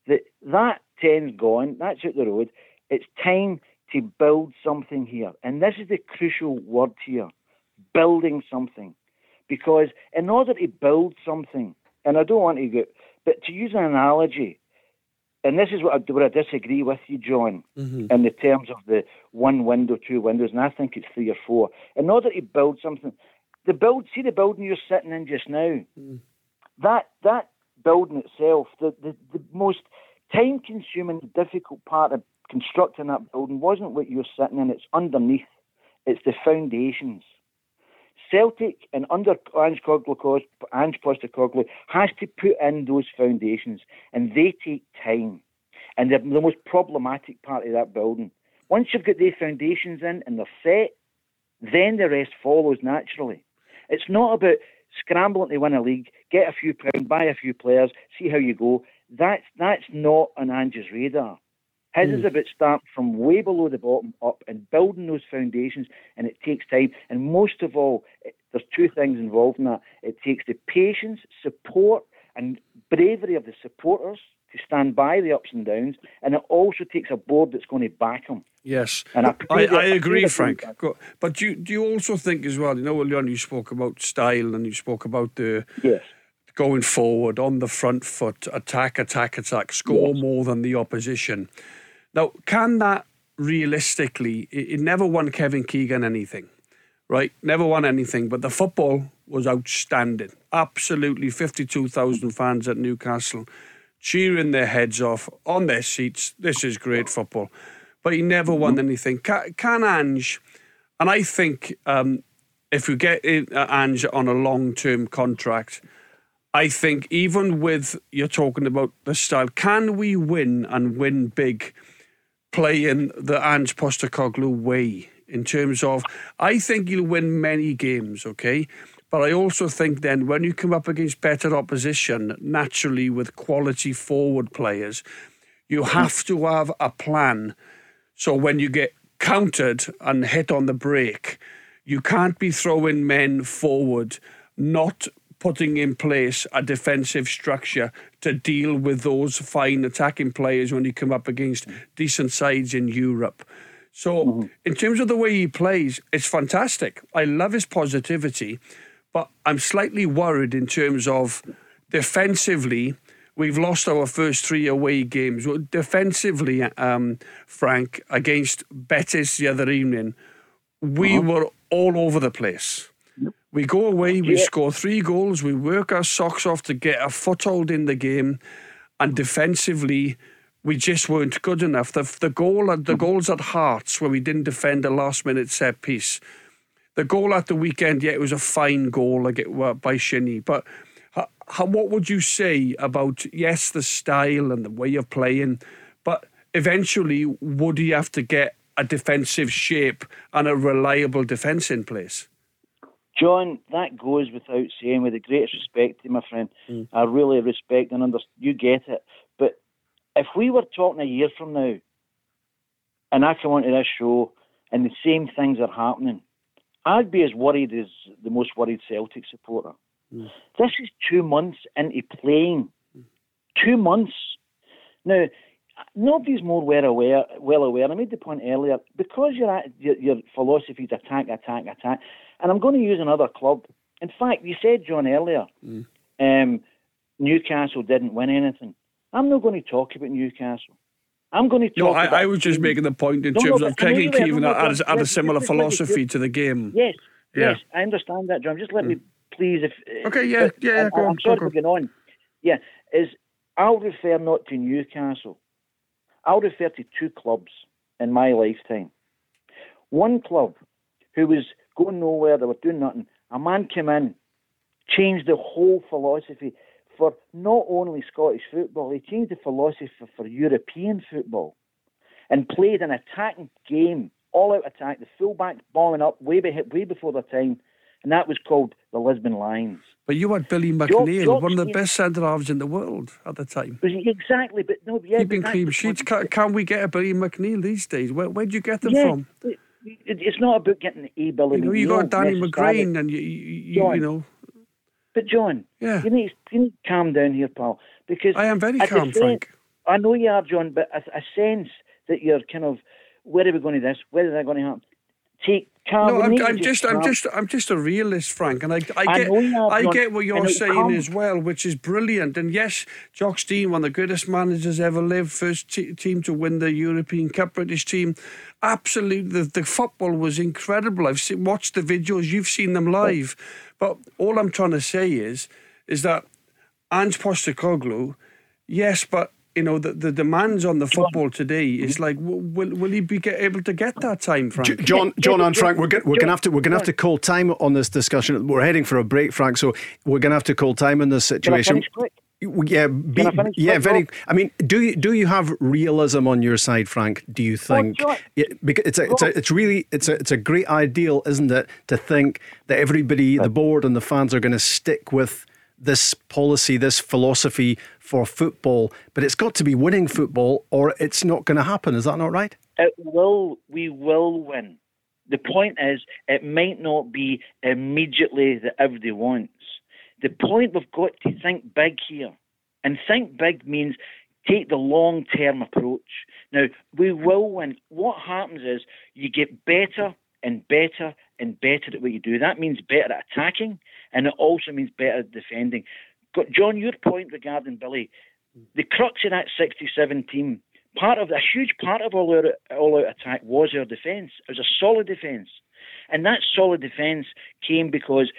Speaker 9: that that ten's gone, that's out the road. It's time to build something here, and this is the crucial word here: building something. Because in order to build something, and I don't want to get, but to use an analogy, and this is what I, where I disagree with you, John, mm-hmm. in the terms of the one window, two windows, and I think it's three or four. In order to build something, the build, see the building you're sitting in just now, mm. that that building itself, the, the, the most time-consuming, difficult part of constructing that building wasn't what you're sitting in; it's underneath, it's the foundations. Celtic and under Ange Postecoglou, Ange Postecoglou has to put in those foundations, and they take time. And they're the most problematic part of that building. Once you've got the foundations in and they're set, then the rest follows naturally. It's not about scrambling to win a league, get a few pounds, buy a few players, see how you go. That's that's not on Ange's radar. His mm. is about starting from way below the bottom up and building those foundations, and it takes time. And most of all, it, there's two things involved in that. It takes the patience, support, and bravery of the supporters to stand by the ups and downs, and it also takes a board that's going to back them.
Speaker 4: Yes, and I, I, I agree, Frank. But do you, do you also think as well? You know, Leon, you spoke about style, and you spoke about the
Speaker 9: yes
Speaker 4: going forward on the front foot, attack, attack, attack, score yes. more than the opposition. Now, can that realistically, it, it never won Kevin Keegan anything, right? Never won anything, but the football was outstanding. Absolutely 52,000 fans at Newcastle cheering their heads off on their seats. This is great football. But he never won anything. Can, can Ange, and I think um, if we get uh, Ange on a long term contract, I think even with you're talking about the style, can we win and win big? Playing the Ange Postecoglou way in terms of I think you'll win many games, okay? But I also think then when you come up against better opposition, naturally with quality forward players, you have to have a plan. So when you get countered and hit on the break, you can't be throwing men forward, not putting in place a defensive structure to deal with those fine attacking players when you come up against decent sides in Europe. So, mm-hmm. in terms of the way he plays, it's fantastic. I love his positivity, but I'm slightly worried in terms of defensively. We've lost our first three away games. Defensively, um, Frank, against Betis the other evening, we uh-huh. were all over the place. We go away, we yeah. score three goals, we work our socks off to get a foothold in the game, and defensively, we just weren't good enough. The, the goal, the goals at Hearts where we didn't defend a last minute set piece. The goal at the weekend, yeah, it was a fine goal like it, by Shinnie, but how, what would you say about yes, the style and the way of playing, but eventually would he have to get a defensive shape and a reliable defence in place?
Speaker 9: John, that goes without saying. With the greatest respect to my friend, mm. I really respect and understand. You get it, but if we were talking a year from now, and I come onto this show and the same things are happening, I'd be as worried as the most worried Celtic supporter. Mm. This is two months into playing. Two months. Now, nobody's more well aware. Well aware. I made the point earlier because your your, your philosophy is attack, attack, attack. And I'm going to use another club. In fact, you said, John, earlier, mm. um, Newcastle didn't win anything. I'm not going to talk about Newcastle. I'm going to talk.
Speaker 4: No, I, I was just making the point in no, terms no, of Craig and Keevan had, had a similar philosophy to the game.
Speaker 9: Yes, yeah. yes, I understand that, John. Just let mm. me, please, if
Speaker 4: okay, yeah, yeah, yeah
Speaker 9: I,
Speaker 4: go
Speaker 9: I'm
Speaker 4: on,
Speaker 9: sorry
Speaker 4: go,
Speaker 9: on. Yeah, is I'll refer not to Newcastle. I'll refer to two clubs in my lifetime. One club who was going nowhere, they were doing nothing. A man came in, changed the whole philosophy for not only Scottish football, he changed the philosophy for, European football and played an attacking game, all out attack, the fullback balling up way, way before their time, and that was called the Lisbon Lions.
Speaker 4: But you had Billy McNeill, one of the best centre halves in the world at the time.
Speaker 9: Exactly, but no, yeah,
Speaker 4: keeping clean sheets. Can, can, we get a Billy McNeill these days? Where where'd you get them
Speaker 9: yeah,
Speaker 4: from?
Speaker 9: It's not about getting a Billy.
Speaker 4: You know, you got Danny McGrain, and you, you, John, you know.
Speaker 9: But John,
Speaker 4: yeah,
Speaker 9: you need, you need to calm down here, pal, because
Speaker 4: I am very calm, Frank.
Speaker 9: I know you are, John, but I, I sense that you're kind of where are we going to this? Where is that going to happen? Take.
Speaker 4: No, I'm, I'm just, I'm just, I'm just a realist, Frank, and I, I, get, I get what you're saying as well, which is brilliant. And yes, Jock Stein, one of the greatest managers ever lived, first t- team to win the European Cup, British team. Absolutely, the, the football was incredible. I've seen, watched the videos, you've seen them live. But all I'm trying to say is, is that Ange Postecoglou, yes, but you know the, the demands on the football today is mm-hmm. like will will he be get, able to get that time Frank?
Speaker 2: John John and Frank we're going we're going to have to we're going to have to call time on this discussion. We're heading for a break Frank so we're going to have to call time in this situation. yeah, be, yeah, very. I mean, do you do you have realism on your side, Frank? Do you think? Yeah, because it's a, it's a, it's really it's a it's a great ideal, isn't it, to think that everybody, the board and the fans, are going to stick with this policy, this philosophy for football, but it's got to be winning football or it's not going to happen. Is that not right?
Speaker 9: It will. We will win. The point is, it might not be immediately that everybody wants. The point we've got to think big here. And think big means take the long term approach. Now, we will win. What happens is you get better and better and better at what you do. That means better at attacking, and it also means better at defending. John, your point regarding Billy, the crux of that 67 team, part of a huge part of all our all out attack was our defence. It was a solid defence, and that solid defence came because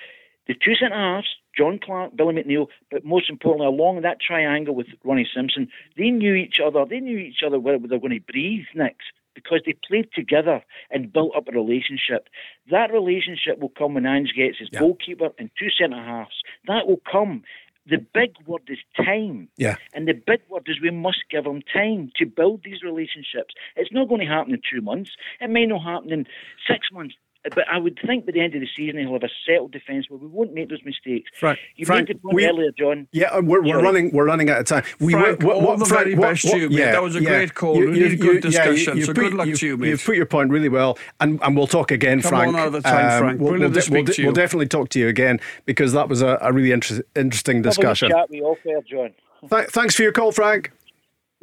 Speaker 9: the two centre halves, John Clarke, Billy McNeill, but most importantly, along that triangle with Ronnie Simpson, they knew each other. They knew each other where they were going to breathe next because they played together and built up a relationship. That relationship will come when Ange gets his yeah. goalkeeper and two centre halves. That will come. The big word is time.
Speaker 2: Yeah.
Speaker 9: And the big word is we must give them time to build these relationships. It's not going to happen in two months. It may not happen in six months. But I would think by the end of the season he'll have a settled defence where we won't make those mistakes.
Speaker 2: Frank,
Speaker 9: you
Speaker 2: Frank,
Speaker 9: made the point we, earlier, John.
Speaker 2: Yeah, we're, we're running we're running out of time.
Speaker 4: We Frank, what, all the Frank, very best what, what, you, mate. Yeah, that was a yeah. great call. You, really good discussion. Yeah, so put, good luck to you, mate.
Speaker 2: You've put your point really well, and, and we'll talk again,
Speaker 4: Come
Speaker 2: Frank.
Speaker 4: On another time, um, Frank.
Speaker 2: We'll,
Speaker 4: we'll,
Speaker 2: de- we'll, de- we'll, definitely talk to you again because that was a, a really inter- interesting discussion.
Speaker 9: Have a chat with you off John.
Speaker 2: Th- thanks for your call, Frank.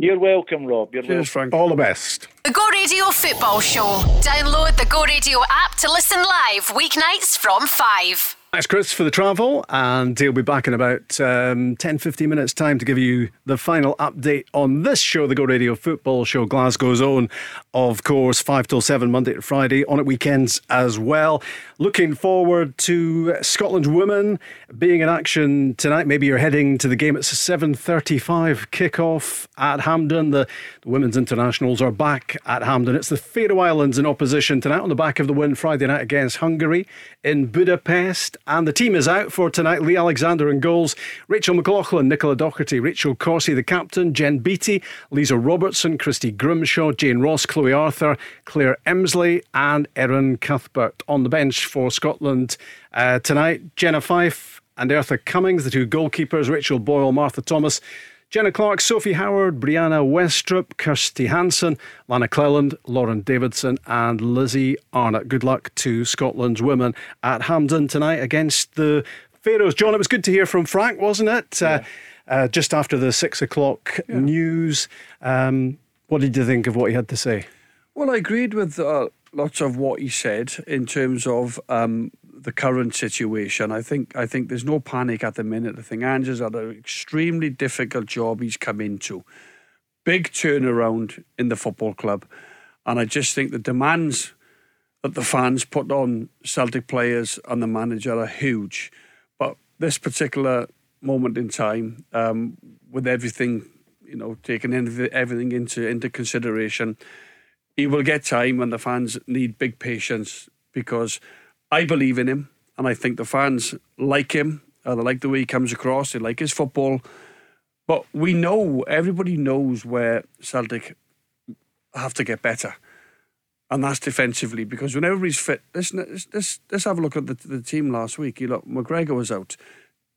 Speaker 9: You're welcome, Rob. You're
Speaker 4: Cheers,
Speaker 9: welcome.
Speaker 4: Frank.
Speaker 2: All the best.
Speaker 1: The Go Radio Football Show. Download the Go Radio app to listen live weeknights from 5.
Speaker 2: Thanks, Chris, for the travel, and he'll be back in about um, 10 15 minutes' time to give you the final update on this show, the Go Radio Football Show, Glasgow's own, of course, 5 till 7, Monday to Friday, on at weekends as well. Looking forward to Scotland's women being in action tonight. Maybe you're heading to the game. It's a 7.35 kickoff at Hampden. The, the Women's Internationals are back at Hampden. It's the Faroe Islands in opposition tonight on the back of the win Friday night against Hungary in Budapest. And the team is out for tonight. Lee Alexander in goals, Rachel McLauchlan, Nicola Docherty, Rachel Corsie, the captain, Jen Beattie, Lisa Robertson, Christy Grimshaw, Jane Ross, Chloe Arthur, Claire Emslie, and Erin Cuthbert on the bench for Scotland uh, tonight. Jenna Fife and Eartha Cummings, the two goalkeepers, Rachel Boyle, Martha Thomas. Jenna Clark, Sophie Howard, Brianna Westrup, Kirsty Hanson, Lana Clelland, Lauren Davidson, and Lizzie Arnott. Good luck to Scotland's women at Hampden tonight against the Faroes. John, it was good to hear from Frank, wasn't it?
Speaker 4: Yeah.
Speaker 2: Uh, uh, just after the six o'clock yeah. news. Um, what did you think of what he had to say?
Speaker 4: Well, I agreed with uh, lots of what he said in terms of um, the current situation. I think I think there's no panic at the minute. I think Ange's had an extremely difficult job he's come into. Big turnaround in the football club. And I just think the demands that the fans put on Celtic players and the manager are huge. But this particular moment in time um, with everything, you know, taking everything into into consideration. He will get time, and the fans need big patience because I believe in him, and I think the fans like him. Uh, they like the way he comes across. They like his football. But we know, everybody knows where Celtic have to get better. And that's defensively because when everybody's fit, listen, let's, let's, let's have a look at the, the team last week. You look, McGregor was out,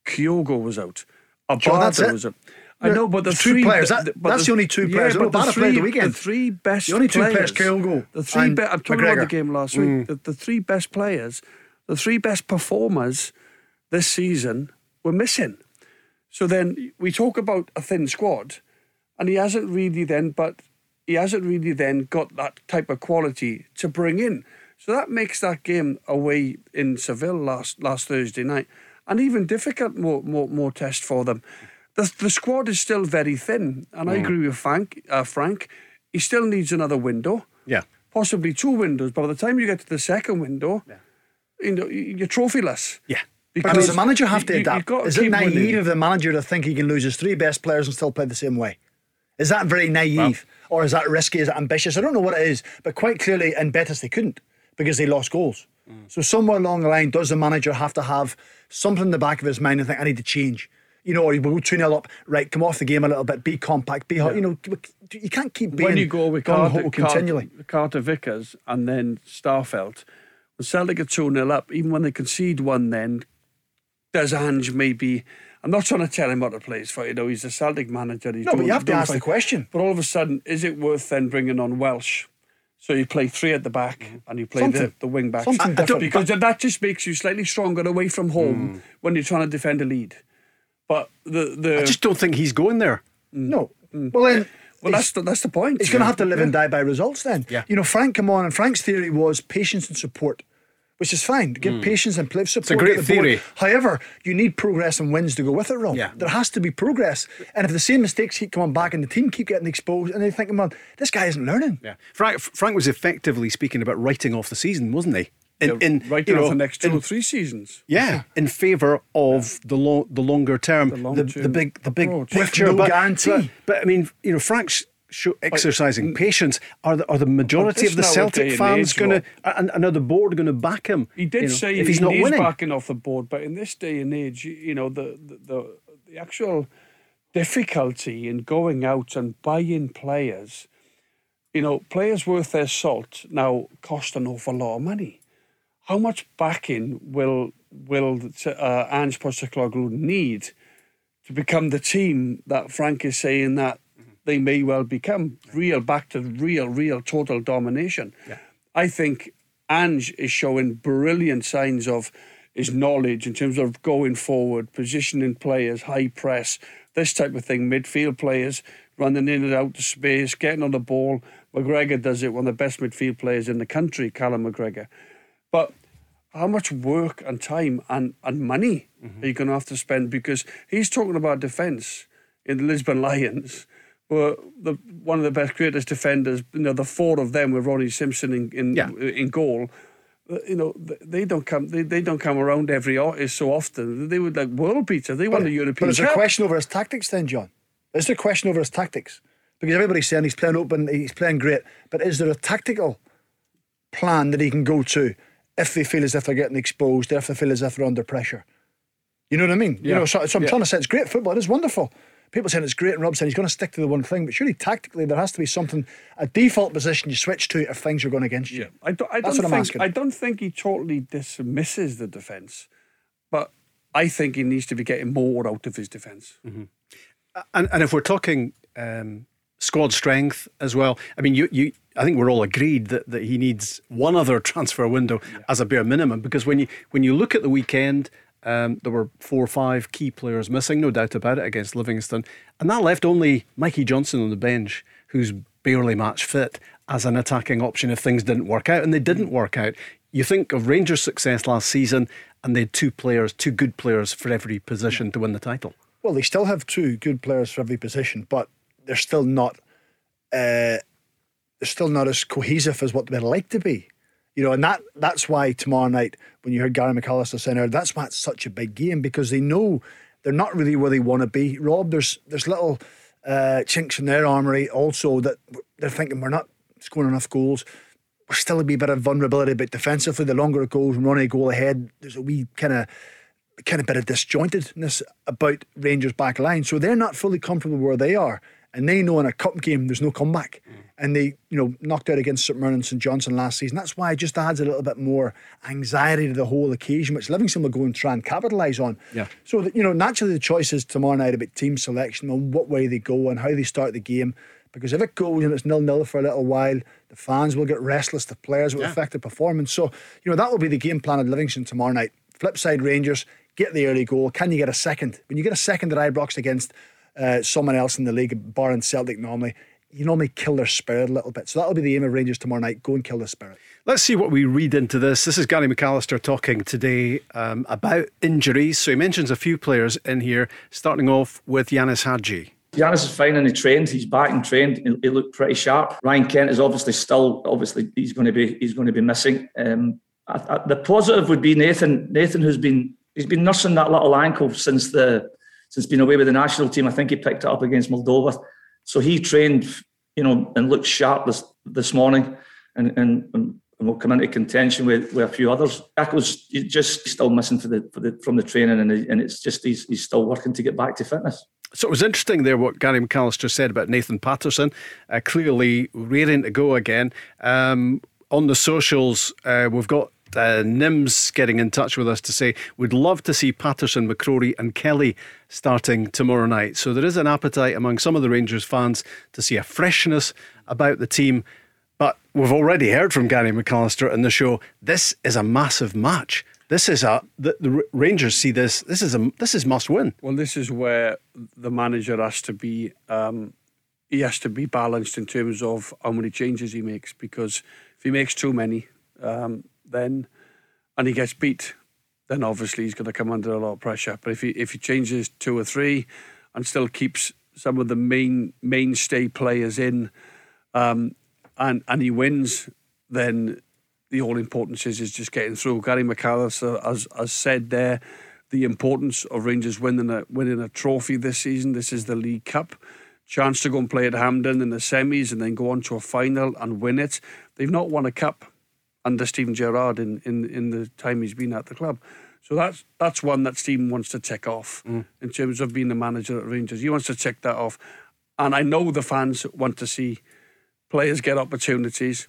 Speaker 4: Kyogo was out, Abada was out. I know, but the
Speaker 3: two
Speaker 4: three
Speaker 3: players. That,
Speaker 4: the,
Speaker 3: that's
Speaker 4: the,
Speaker 3: the only two players.
Speaker 4: Yeah,
Speaker 3: but
Speaker 4: the
Speaker 3: three, the weekend.
Speaker 4: the three best.
Speaker 3: The only two players,
Speaker 4: players,
Speaker 3: Kyogo
Speaker 4: The three.
Speaker 3: and
Speaker 4: Be, I'm talking
Speaker 3: McGregor.
Speaker 4: about the game last week.
Speaker 3: Mm.
Speaker 4: The, the three best players, the three best performers this season were missing. So then we talk about a thin squad, and he hasn't really then, but he hasn't really then got that type of quality to bring in. So that makes that game away in Seville last last Thursday night an even difficult more more, more test for them. The, the squad is still very thin, and I agree with Frank. Uh, Frank, he still needs another window,
Speaker 2: Yeah.
Speaker 4: possibly two windows. But by the time you get to the second window, you know you're trophyless.
Speaker 2: Yeah.
Speaker 3: But does the manager have to
Speaker 4: you- you-
Speaker 3: adapt?
Speaker 4: to
Speaker 3: Is it naive
Speaker 4: winning.
Speaker 3: of the manager to think he can lose his three best players and still play the same way? Is that very naive? or is that risky? Is it ambitious? I don't know what it is, but quite clearly in Betis they couldn't because they lost goals.
Speaker 4: Mm.
Speaker 3: So somewhere along the line, does the manager have to have something in the back of his mind and think, I need to change? You know, or you will go 2 0 up, right, come off the game a little bit, be compact, be hot. You know, you can't keep being
Speaker 4: when you go with
Speaker 3: gung-ho
Speaker 4: Carter,
Speaker 3: continually.
Speaker 4: Carter, Carter Vickers and then Starfelt, when Celtic are 2 0 up, even when they concede one, then does Ange maybe. I'm not trying to tell him what to play for, you know, he's a Celtic manager. He's
Speaker 3: No, but you have to
Speaker 4: doing
Speaker 3: ask the question.
Speaker 4: But all of a sudden, is it worth then bringing on Welsh? So you play three at the back mm-hmm. and you play the,
Speaker 3: Something.
Speaker 4: the wing backs.
Speaker 3: Something different.
Speaker 4: Because that just makes you slightly stronger away from home mm. when you're trying to defend a lead. But the. the
Speaker 2: I just don't think he's going there.
Speaker 3: No. Well, then.
Speaker 4: well, that's the, that's the point.
Speaker 3: He's going to have to live and die by results then.
Speaker 2: Yeah.
Speaker 3: You know, Frank come on, and Frank's theory was patience and support, which is fine. Give patience and play support.
Speaker 2: Hmm. a great
Speaker 3: get the board.
Speaker 2: theory.
Speaker 3: However, you need progress and wins to go with it, Rob.
Speaker 2: Yeah.
Speaker 3: There has to be progress. And if the same mistakes keep coming back and the team keep getting exposed, and they're thinking, well, this guy isn't learning.
Speaker 2: Yeah. Frank, Frank was effectively speaking about writing off the season, wasn't he? In, in
Speaker 4: right
Speaker 2: you know,
Speaker 4: the next two
Speaker 2: in-
Speaker 4: or three seasons.
Speaker 2: Yeah, in favour of the lo- the longer term, the,
Speaker 4: long
Speaker 2: the,
Speaker 4: term
Speaker 2: big the big
Speaker 4: approach.
Speaker 2: picture,
Speaker 3: no
Speaker 2: but,
Speaker 3: guarantee.
Speaker 2: But, but, I mean, you know, Frank's show, exercising patience. Are the are the majority of the
Speaker 4: now a day
Speaker 2: Celtic fans going to and, and are the board going to back him?
Speaker 4: He did
Speaker 2: you know,
Speaker 4: say
Speaker 2: if he's
Speaker 4: he
Speaker 2: not winning.
Speaker 4: backing off the board, but in this day and age, you- you know, the the, the, the actual difficulty in going out and buying players, you know, players worth their salt now cost an awful lot of money. How much backing will will uh, Ange Postecoglou need to become the team that Frank is saying that they may well become? Real back to real, real total domination. I think Ange is showing brilliant signs of his knowledge in terms of going forward, positioning players, high press, this type of thing, midfield players running in and out of space, getting on the ball. McGregor does it, one of the best midfield players in the country, Callum McGregor. But how much work and time and, and money are you going to have to spend? Because he's talking about defence in the Lisbon Lions, were the one of the best greatest defenders. You know, the four of them with Ronnie Simpson in in,
Speaker 2: Yeah.
Speaker 4: in goal. You know, they don't come. They, they don't come around every o- eh, so often. They would like world beaters. They won the European
Speaker 3: But there a question over his tactics then, John? Is there a question over his tactics? Because everybody's saying he's playing open, he's playing great, but is there a tactical plan that he can go to if they feel as if they're getting exposed, if they feel as if they're under pressure? You know what I mean? You know, so, so I'm
Speaker 4: Yeah.
Speaker 3: trying to say it's great football. It is wonderful. People saying it's great, and Rob saying he's going to stick to the one thing. But surely tactically, there has to be something, a default position you switch to if things are going against you.
Speaker 4: Yeah, I don't. I
Speaker 3: That's
Speaker 4: don't
Speaker 3: what I'm
Speaker 4: think.
Speaker 3: asking.
Speaker 4: I don't think he totally dismisses the defence, but I think he needs to be getting more out of his defence.
Speaker 2: And, and if we're talking um, squad strength as well, I mean, you, you, I think we're all agreed that, that he needs one other transfer window as a bare minimum. Because when you when you look at the weekend, um, there were four or five key players missing, no doubt about it, against Livingston, and that left only Mikey Johnston on the bench, who's barely match fit as an attacking option if things didn't work out, and they didn't work out. You think of Rangers' success last season, and they had two players, two good players for every position to win the title.
Speaker 3: Well, they still have two good players for every position, but they're still not. Uh, they're still not as cohesive as what they'd like to be. You know, and that that's why tomorrow night, when you heard Gary McAllister saying that's why it's such a big game because they know they're not really where they want to be. Rob, there's there's little uh, chinks in their armory also that they're thinking we're not scoring enough goals. We're still a wee bit of vulnerability, but defensively, the longer it goes and running a goal ahead, there's a wee kind of kind of bit of disjointedness about Rangers back line. So they're not fully comfortable where they are. And they know in a cup game there's no comeback. Mm. And they, you know, knocked out against St Mirren and St Johnstone last season. That's why it just adds a little bit more anxiety to the whole occasion, which Livingston will go and try and capitalise on.
Speaker 2: Yeah.
Speaker 3: So that, you know, naturally the choice is tomorrow night about team selection and what way they go and how they start the game. Because if it goes and it's nil nil for a little while, the fans will get restless, the players will yeah. affect the performance. So, you know, that will be the game plan at Livingston tomorrow night. Flip side Rangers, get the early goal. Can you get a second? When you get a second at Ibrox against uh, someone else in the league, bar and Celtic normally, you normally kill their spirit a little bit. So that'll be the aim of Rangers tomorrow night. Go and kill the spirit.
Speaker 2: Let's see what we read into this. This is Gary McAllister talking today um, about injuries. So he mentions a few players in here, starting off with Ianis Hagi.
Speaker 6: Ianis is fine and he trained. He's back and trained. He, he, looked pretty sharp. Ryan Kent is obviously still obviously he's going to be he's going to be missing. Um, I, I, the positive would be Nathan. Nathan who's been he's been nursing that little ankle since the since being away with the national team. I think he picked it up against Moldova. So he trained, you know, and looked sharp this this morning, and and, and will come into contention with, with a few others. Jacko's just still missing for the, for the from the training, and and it's just he's he's still working to get back to fitness.
Speaker 2: So it was interesting there what Gary McAllister said about Nathan Patterson. Uh, clearly raring to go again. Um, on the socials, uh, we've got uh, Nims getting in touch with us to say we'd love to see Patterson, McCrorie, and Kelly starting tomorrow night. So there is an appetite among some of the Rangers fans to see a freshness about the team. But we've already heard from Gary McAllister in the show. This is a massive match. This is a the, the Rangers see this. This is a this is must win.
Speaker 4: Well, this is where the manager has to be. Um, he has to be balanced in terms of how many changes he makes because if he makes too many, um, then and he gets beat, then obviously he's going to come under a lot of pressure. But if he if he changes two or three, and still keeps some of the main mainstay players in, um, and and he wins, then the all importance is is just getting through. Gary McAllister has has said there the importance of Rangers winning a winning a trophy this season. This is the League Cup. Chance to go and play at Hampden in the semis and then go on to a final and win it. They've not won a cup under Steven Gerrard in, in, in the time he's been at the club. So that's that's one that Steven wants to tick off mm. in terms of being the manager at Rangers. He wants to tick that off. And I know the fans want to see players get opportunities.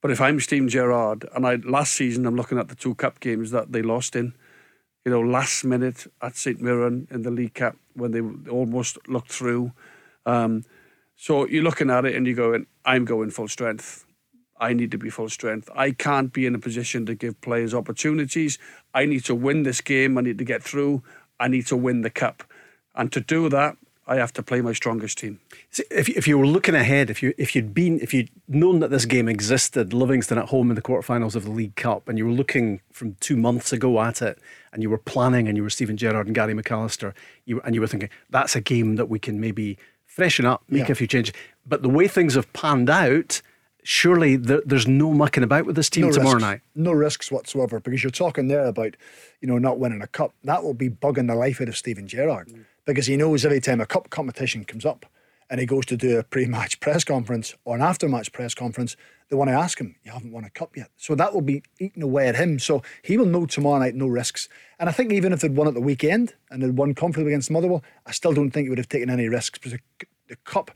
Speaker 4: But if I'm Steven Gerrard and I last season I'm looking at the two cup games that they lost in, you know, last minute at St Mirren in the League Cup when they almost looked through. Um, so you're looking at it and you're going, I'm going full strength. I need to be full strength. I can't be in a position to give players opportunities. I need to win this game. I need to get through. I need to win the cup. And to do that, I have to play my strongest team.
Speaker 2: If, if you were looking ahead, if you if you'd been if you'd known that this game existed, Livingston at home in the quarterfinals of the League Cup, and you were looking from two months ago at it, and you were planning, and you were Steven Gerrard and Gary McAllister, you and you were thinking that's a game that we can maybe freshen up, make yeah. a few changes. But the way things have panned out, surely there's no mucking about with this team no tomorrow
Speaker 3: risks,
Speaker 2: night.
Speaker 3: No risks whatsoever because you're talking there about, you know, not winning a cup. That will be bugging the life out of Steven Gerrard mm. because he knows every time a cup competition comes up and he goes to do a pre-match press conference or an after-match press conference, they want to ask him, "You haven't won a cup yet," so that will be eating away at him. So he will know tomorrow night, no risks. And I think even if they'd won at the weekend and they'd won comfortably against Motherwell, I still don't think he would have taken any risks because the, the cup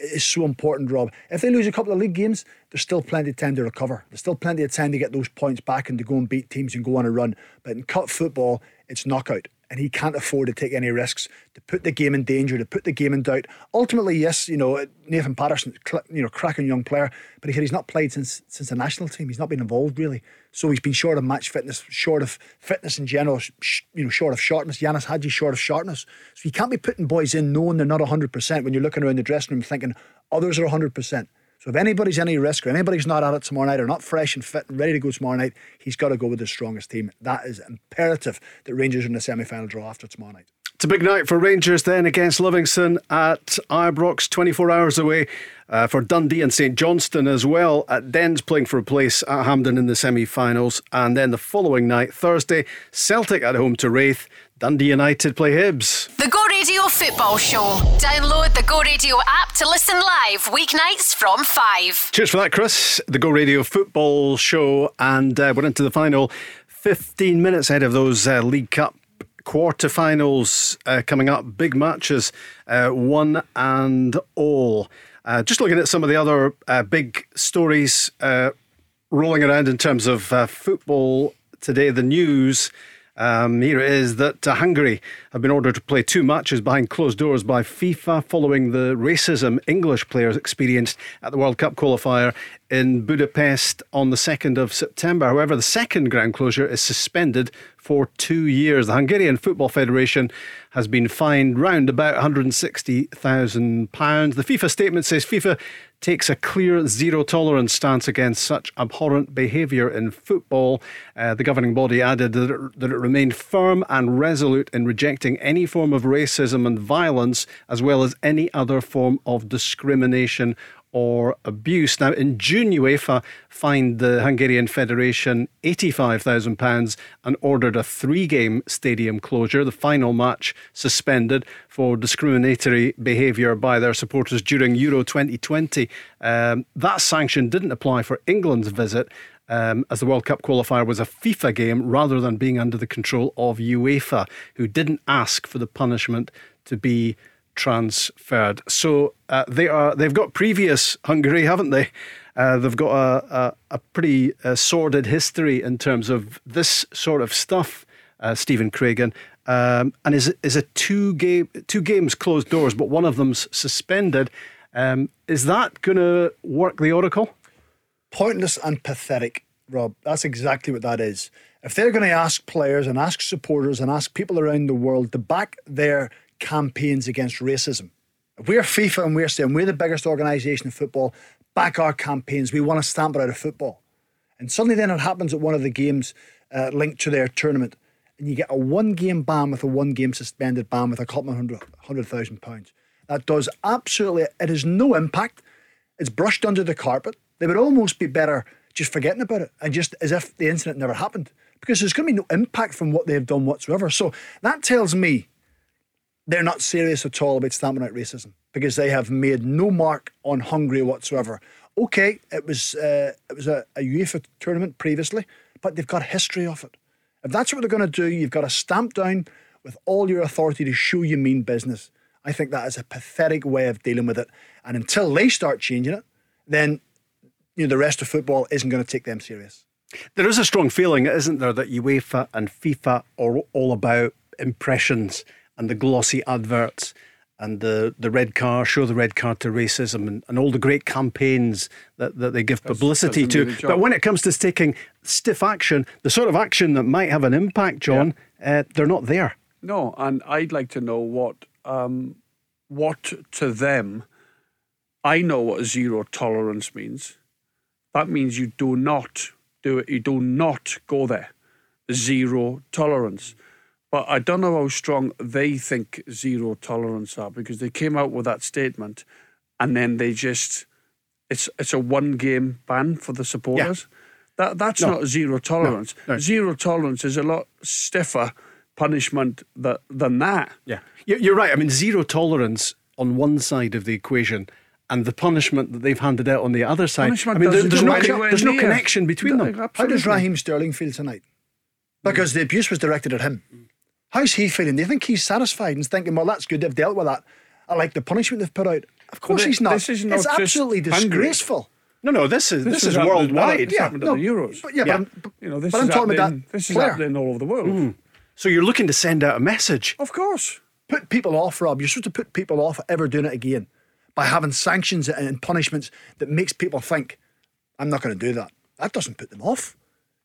Speaker 3: is so important, Rob. If they lose a couple of league games, there's still plenty of time to recover. There's still plenty of time to get those points back and to go and beat teams and go on a run. But in cup football, it's knockout and he can't afford to take any risks to put the game in danger, to put the game in doubt. Ultimately, yes, you know Nathan Patterson, you know, cracking young player, but he said he's not played since since the national team. He's not been involved really, so he's been short of match fitness, short of fitness in general, sh- you know, short of sharpness. Ianis Hagi short of sharpness, so you can't be putting boys in knowing they're not hundred percent when you're looking around the dressing room thinking others are hundred percent. So if anybody's any risk or anybody's not at it tomorrow night or not fresh and fit and ready to go tomorrow night, he's got to go with the strongest team. That is imperative that Rangers are in the semi-final draw after tomorrow night.
Speaker 2: It's a big night for Rangers then against Livingston at Ibrox, 24 hours away. Uh, for Dundee and St Johnstone as well. At Dens playing for a place at Hampden in the semi finals. And then the following night, Thursday, Celtic at home to Raith. Dundee United play Hibs.
Speaker 1: The Go Radio Football Show. Download the Go Radio app to listen live weeknights from 5.
Speaker 2: Cheers for that, Chris. The Go Radio Football Show, and uh, we're into the final 15 minutes ahead of those uh, League Cup quarterfinals uh, coming up. Big matches, uh, one and all. Uh, just looking at some of the other uh, big stories uh, rolling around in terms of uh, football today, the news. Um, here it is that uh, Hungary have been ordered to play two matches behind closed doors by FIFA following the racism English players experienced at the World Cup qualifier in Budapest on the 2nd of September. However, the second ground closure is suspended for two years. The Hungarian Football Federation has been fined round about £160,000. The FIFA statement says FIFA takes a clear zero tolerance stance against such abhorrent behaviour in football. Uh, the governing body added that it, that it remained firm and resolute in rejecting any form of racism and violence, as well as any other form of discrimination or abuse. Now, in June, UEFA fined the Hungarian Federation £85,000 and ordered a three game stadium closure, the final match suspended for discriminatory behaviour by their supporters during Euro 2020. Um, that sanction didn't apply for England's visit. Um, as the World Cup qualifier was a FIFA game rather than being under the control of UEFA, who didn't ask for the punishment to be transferred. So uh, they are they've got previous Hungary, haven't they? Uh, they've got a, a, a pretty uh, sordid history in terms of this sort of stuff, uh, Stephen Craigan. Um, and is is a two game two games closed doors, but one of them's suspended. Um, is that going to work the oracle?
Speaker 3: Pointless and pathetic, Rob. That's exactly what that is. If they're going to ask players and ask supporters and ask people around the world to back their campaigns against racism. We're FIFA and we're saying we're the biggest organisation in football, back our campaigns. We want to stamp it out of football. And suddenly then it happens at one of the games uh, linked to their tournament, and you get a one game ban with a one game suspended ban with a couple hundred, hundred thousand pounds. That does absolutely, it has no impact. It's brushed under the carpet. They would almost be better just forgetting about it and just as if the incident never happened because there's going to be no impact from what they've done whatsoever. So that tells me they're not serious at all about stamping out racism because they have made no mark on Hungary whatsoever. Okay, it was uh, it was a, a UEFA tournament previously, but they've got history of it. If that's what they're going to do, you've got to stamp down with all your authority to show you mean business. I think that is a pathetic way of dealing with it. And until they start changing it, then you know the rest of football isn't going to take them serious.
Speaker 2: There is a strong feeling, isn't there, that UEFA and FIFA are all about impressions and the glossy adverts and the, the red car, show the red car to racism and, and all the great campaigns that, that they give publicity to. But when it comes to taking stiff action, the sort of action that might have an impact, John, yeah. uh, they're not there.
Speaker 4: No, and I'd like to know what um, what to them. I know what zero tolerance means. That means you do not do it. You do not go there. Zero tolerance. But I don't know how strong they think zero tolerance are because they came out with that statement and then they just it's it's a one game ban for the supporters. Yeah. That that's no. not zero tolerance. No. No. Zero tolerance is a lot stiffer punishment that, than that.
Speaker 2: Yeah. You're right. I mean zero tolerance on one side of the equation and the punishment that they've handed out on the other side. Punishment I mean, there's, there's no, there's no connection between them.
Speaker 3: Absolutely. How does Raheem Sterling feel tonight? Because the abuse was directed at him. How's he feeling? Do you think he's satisfied and thinking, well, that's good, they've dealt with that? I like the punishment they've put out. Of course he's not. This is not it's absolutely disgraceful.
Speaker 2: No, no, this is this, this is, is worldwide.
Speaker 4: This yeah, no, the Euros.
Speaker 3: But yeah, yeah. But, you know, this but is I'm talking about that
Speaker 4: This is
Speaker 3: player.
Speaker 4: happening all over the world. Mm.
Speaker 2: So you're looking to send out a message.
Speaker 4: Of course.
Speaker 3: Put people off, Rob. You're supposed to put people off ever doing it again by having sanctions and punishments that makes people think, I'm not going to do that. That doesn't put them off.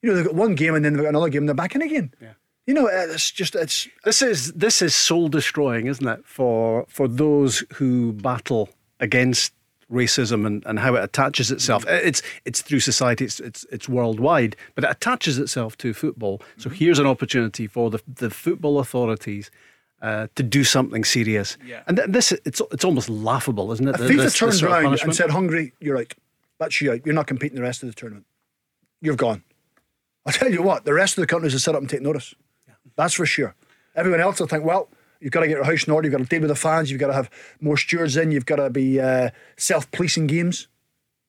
Speaker 3: You know, they've got one game and then they've got another game and they're back in again.
Speaker 2: Yeah.
Speaker 3: You know, it's just it's
Speaker 2: this is this is soul destroying, isn't it? For for those who battle against racism and, and how it attaches itself. Mm-hmm. It's it's through society, it's it's it's worldwide, but it attaches itself to football. So mm-hmm. here's an opportunity for the the football authorities uh, to do something serious. Yeah. And this it's it's almost laughable, isn't it?
Speaker 3: If FIFA turned around and said, "Hungary, you're out. That's you out. You're not competing the rest of the tournament. You're gone." I'll tell you what, the rest of the countries will sit up and take notice. That's for sure. Everyone else will think, well, you've got to get your house in order, you've got to deal with the fans, you've got to have more stewards in, you've got to be uh, self policing games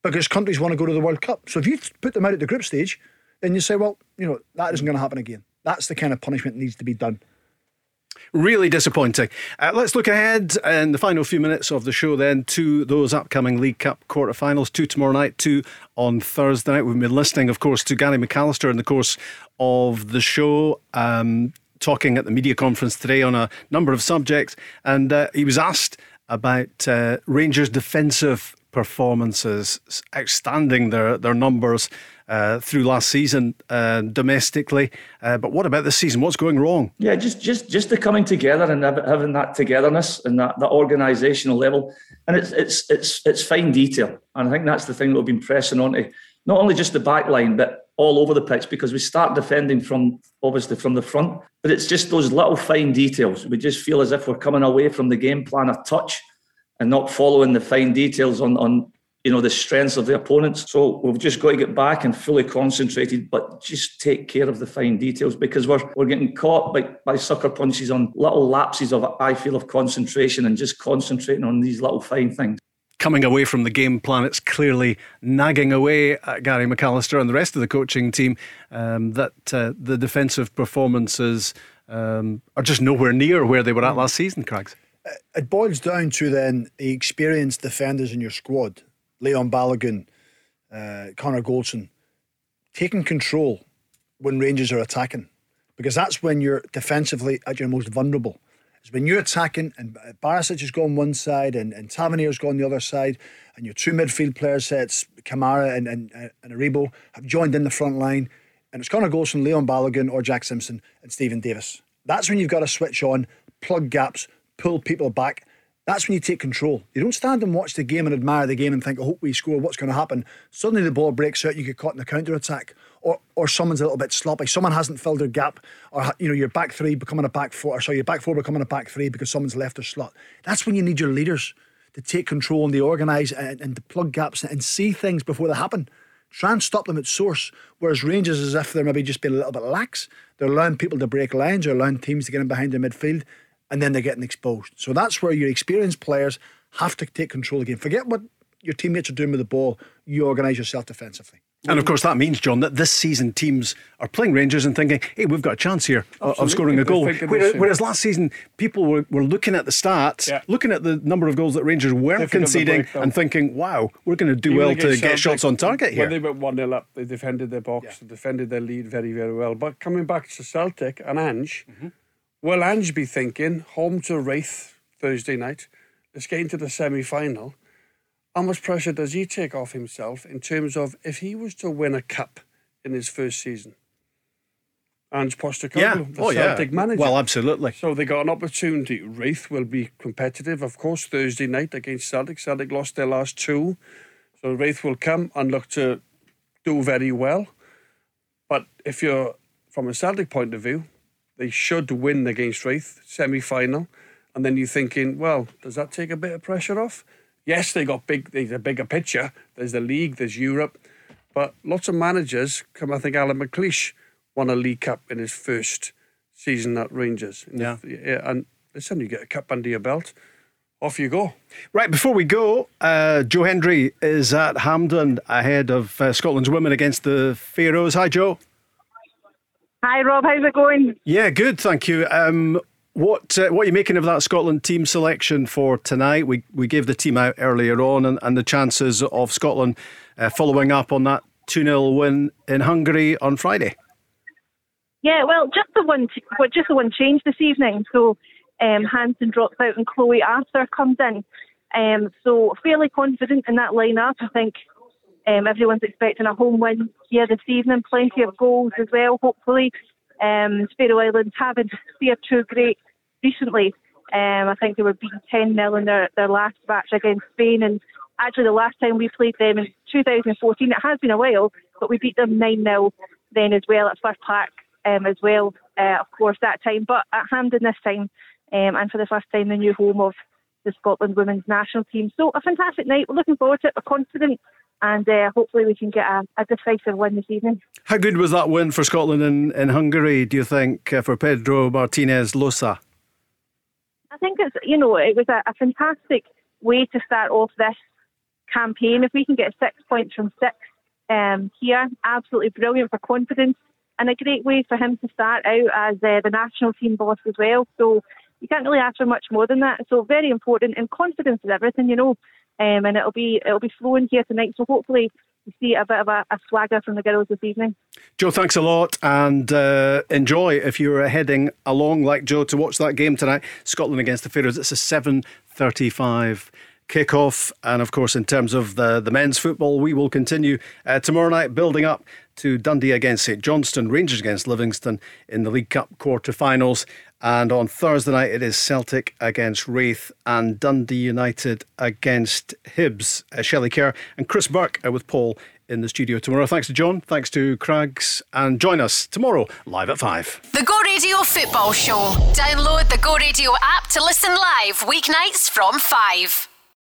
Speaker 3: because countries want to go to the World Cup. So if you put them out at the group stage, then you say, well, you know, that isn't going to happen again. That's the kind of punishment that needs to be done.
Speaker 2: Really disappointing. Uh, let's look ahead in the final few minutes of the show then to those upcoming League Cup quarterfinals. Two tomorrow night, two on Thursday night. We've been listening, of course, to Gary McAllister in the course of the show. Um, talking at the media conference today on a number of subjects, and uh, he was asked about uh, Rangers' defensive performances, outstanding their their numbers uh, through last season uh, domestically. Uh, but what about this season? What's going wrong?
Speaker 6: Yeah, just just just the coming together and having that togetherness and that, that organisational level, and it's it's it's it's fine detail, and I think that's the thing that we've been pressing on to not only just the back line, but all over the pitch because we start defending from obviously from the front, but it's just those little fine details. We just feel as if we're coming away from the game plan a touch and not following the fine details on on you know the strengths of the opponents. So we've just got to get back and fully concentrated, but just take care of the fine details because we're we're getting caught by, by sucker punches on little lapses of I feel of concentration and just concentrating on these little fine things.
Speaker 2: Coming away from the game plan, it's clearly nagging away at Gary McAllister and the rest of the coaching team um, that uh, the defensive performances um, are just nowhere near where they were at last season, Craigs
Speaker 3: it boils down to then the experienced defenders in your squad, Leon Balogun, uh, Connor Goldson, taking control when Rangers are attacking, because that's when you're defensively at your most vulnerable. It's when you're attacking and Barisic has gone one side and, and Tavernier's gone the other side, and your two midfield player sets, Kamara and, and, and Aribo, have joined in the front line, and it's Connor Goldson, Leon Balogun, or Jack Simpson and Stephen Davis. That's when you've got to switch on, plug gaps, pull people back. That's when you take control. You don't stand and watch the game and admire the game and think, I hope we score, what's going to happen? Suddenly the ball breaks out, you get caught in the counter attack, or or someone's a little bit sloppy, someone hasn't filled their gap, or you know, your back three becoming a back four, or sorry, your back four becoming a back three because someone's left their slot. That's when you need your leaders to take control and to organise and, and to plug gaps and see things before they happen. Try and stop them at source. Whereas Rangers, as if they're maybe just being a little bit lax, they're allowing people to break lines or allowing teams to get in behind the midfield and then they're getting exposed. So that's where your experienced players have to take control again. Forget what your teammates are doing with the ball. You organise yourself defensively.
Speaker 2: And of course, that means, John, that this season teams are playing Rangers and thinking, hey, we've got a chance here Absolutely. of scoring a goal. Whereas, whereas, last season, people were, were looking at the stats, yeah. looking at the number of goals that Rangers weren't conceding, and thinking, wow, we're going to do Even well to get shots on target here.
Speaker 4: When they went 1 0 up, they defended their box, yeah. defended their lead very, very well. But coming back to Celtic and Ange, mm-hmm. Will Ange be thinking, home to Raith Thursday night, let's get into the semi final? How much pressure does he take off himself in terms of if he was to win a cup in his first season? Ange Postecoglou, yeah. the oh, Celtic yeah. manager.
Speaker 2: Well, absolutely.
Speaker 4: So they got an opportunity. Raith will be competitive, of course, Thursday night against Celtic. Celtic lost their last two. So Raith will come and look to do very well. But if you're, from a Celtic point of view, they should win against Raith, semi final. And then you're thinking, well, does that take a bit of pressure off? Yes, they got big, there's a bigger picture. There's the league, there's Europe. But lots of managers, come I think Alan McLeish won a League Cup in his first season at Rangers.
Speaker 2: Yeah.
Speaker 4: yeah and listen, you get a cup under your belt off you go.
Speaker 2: Right, before we go, uh, Joe Hendry is at Hampden ahead of uh, Scotland's women against the Faroes. Hi, Joe.
Speaker 10: Hi, Rob. How's it going?
Speaker 2: Yeah, good. Thank you. Um, what uh, what are you making of that Scotland team selection for tonight? We we gave the team out earlier on, and, and the chances of Scotland uh, following up on that two 0 win in Hungary on Friday.
Speaker 10: Yeah, well, just the one, just the one change this evening. So um, Hansen drops out and Chloe Arthur comes in. Um, so fairly confident in that lineup. I think um, everyone's expecting a home win here this evening, plenty of goals as well, hopefully. Um, Islands haven't fared too great recently. Um, I think they were beaten 10 0 in their, their last match against Spain. And actually, the last time we played them in 2014, it has been a while, but we beat them 9 0 then as well at Fir Park um, as well, uh, of course, that time. But at Hampden this time, um, and for the first time, the new home of the Scotland women's national team. So a fantastic night. We're looking forward to it. We're confident and uh, hopefully we can get a, a, decisive win this evening.
Speaker 2: How good was that win for Scotland in, in Hungary, do you think, uh, for Pedro Martinez Losa?
Speaker 10: I think it's, you know, it was a, a, fantastic way to start off this campaign. If we can get six points from six um, here, absolutely brilliant for confidence and a great way for him to start out as uh, the national team boss as well. So you can't really ask for much more than that. So very important, and confidence is everything, you know um, and it'll be it'll be flowing here tonight. So hopefully we see a bit of a, a swagger from the girls this evening.
Speaker 2: Joe, thanks a lot, and uh, enjoy if you're heading along like Joe to watch that game tonight. Scotland against the Faroes. It's a seven thirty-five kickoff. And of course, in terms of the, the men's football, we will continue uh, tomorrow night building up to Dundee against St Johnstone, Rangers against Livingston in the League Cup quarter-finals. And on Thursday night, it is Celtic against Raith and Dundee United against Hibs. Uh, Shelley Kerr and Chris Burke are with Paul in the studio tomorrow. Thanks to John, thanks to Crags, and join us tomorrow live at 5.
Speaker 1: The Go Radio Football Show. Download the Go Radio app to listen live weeknights from 5.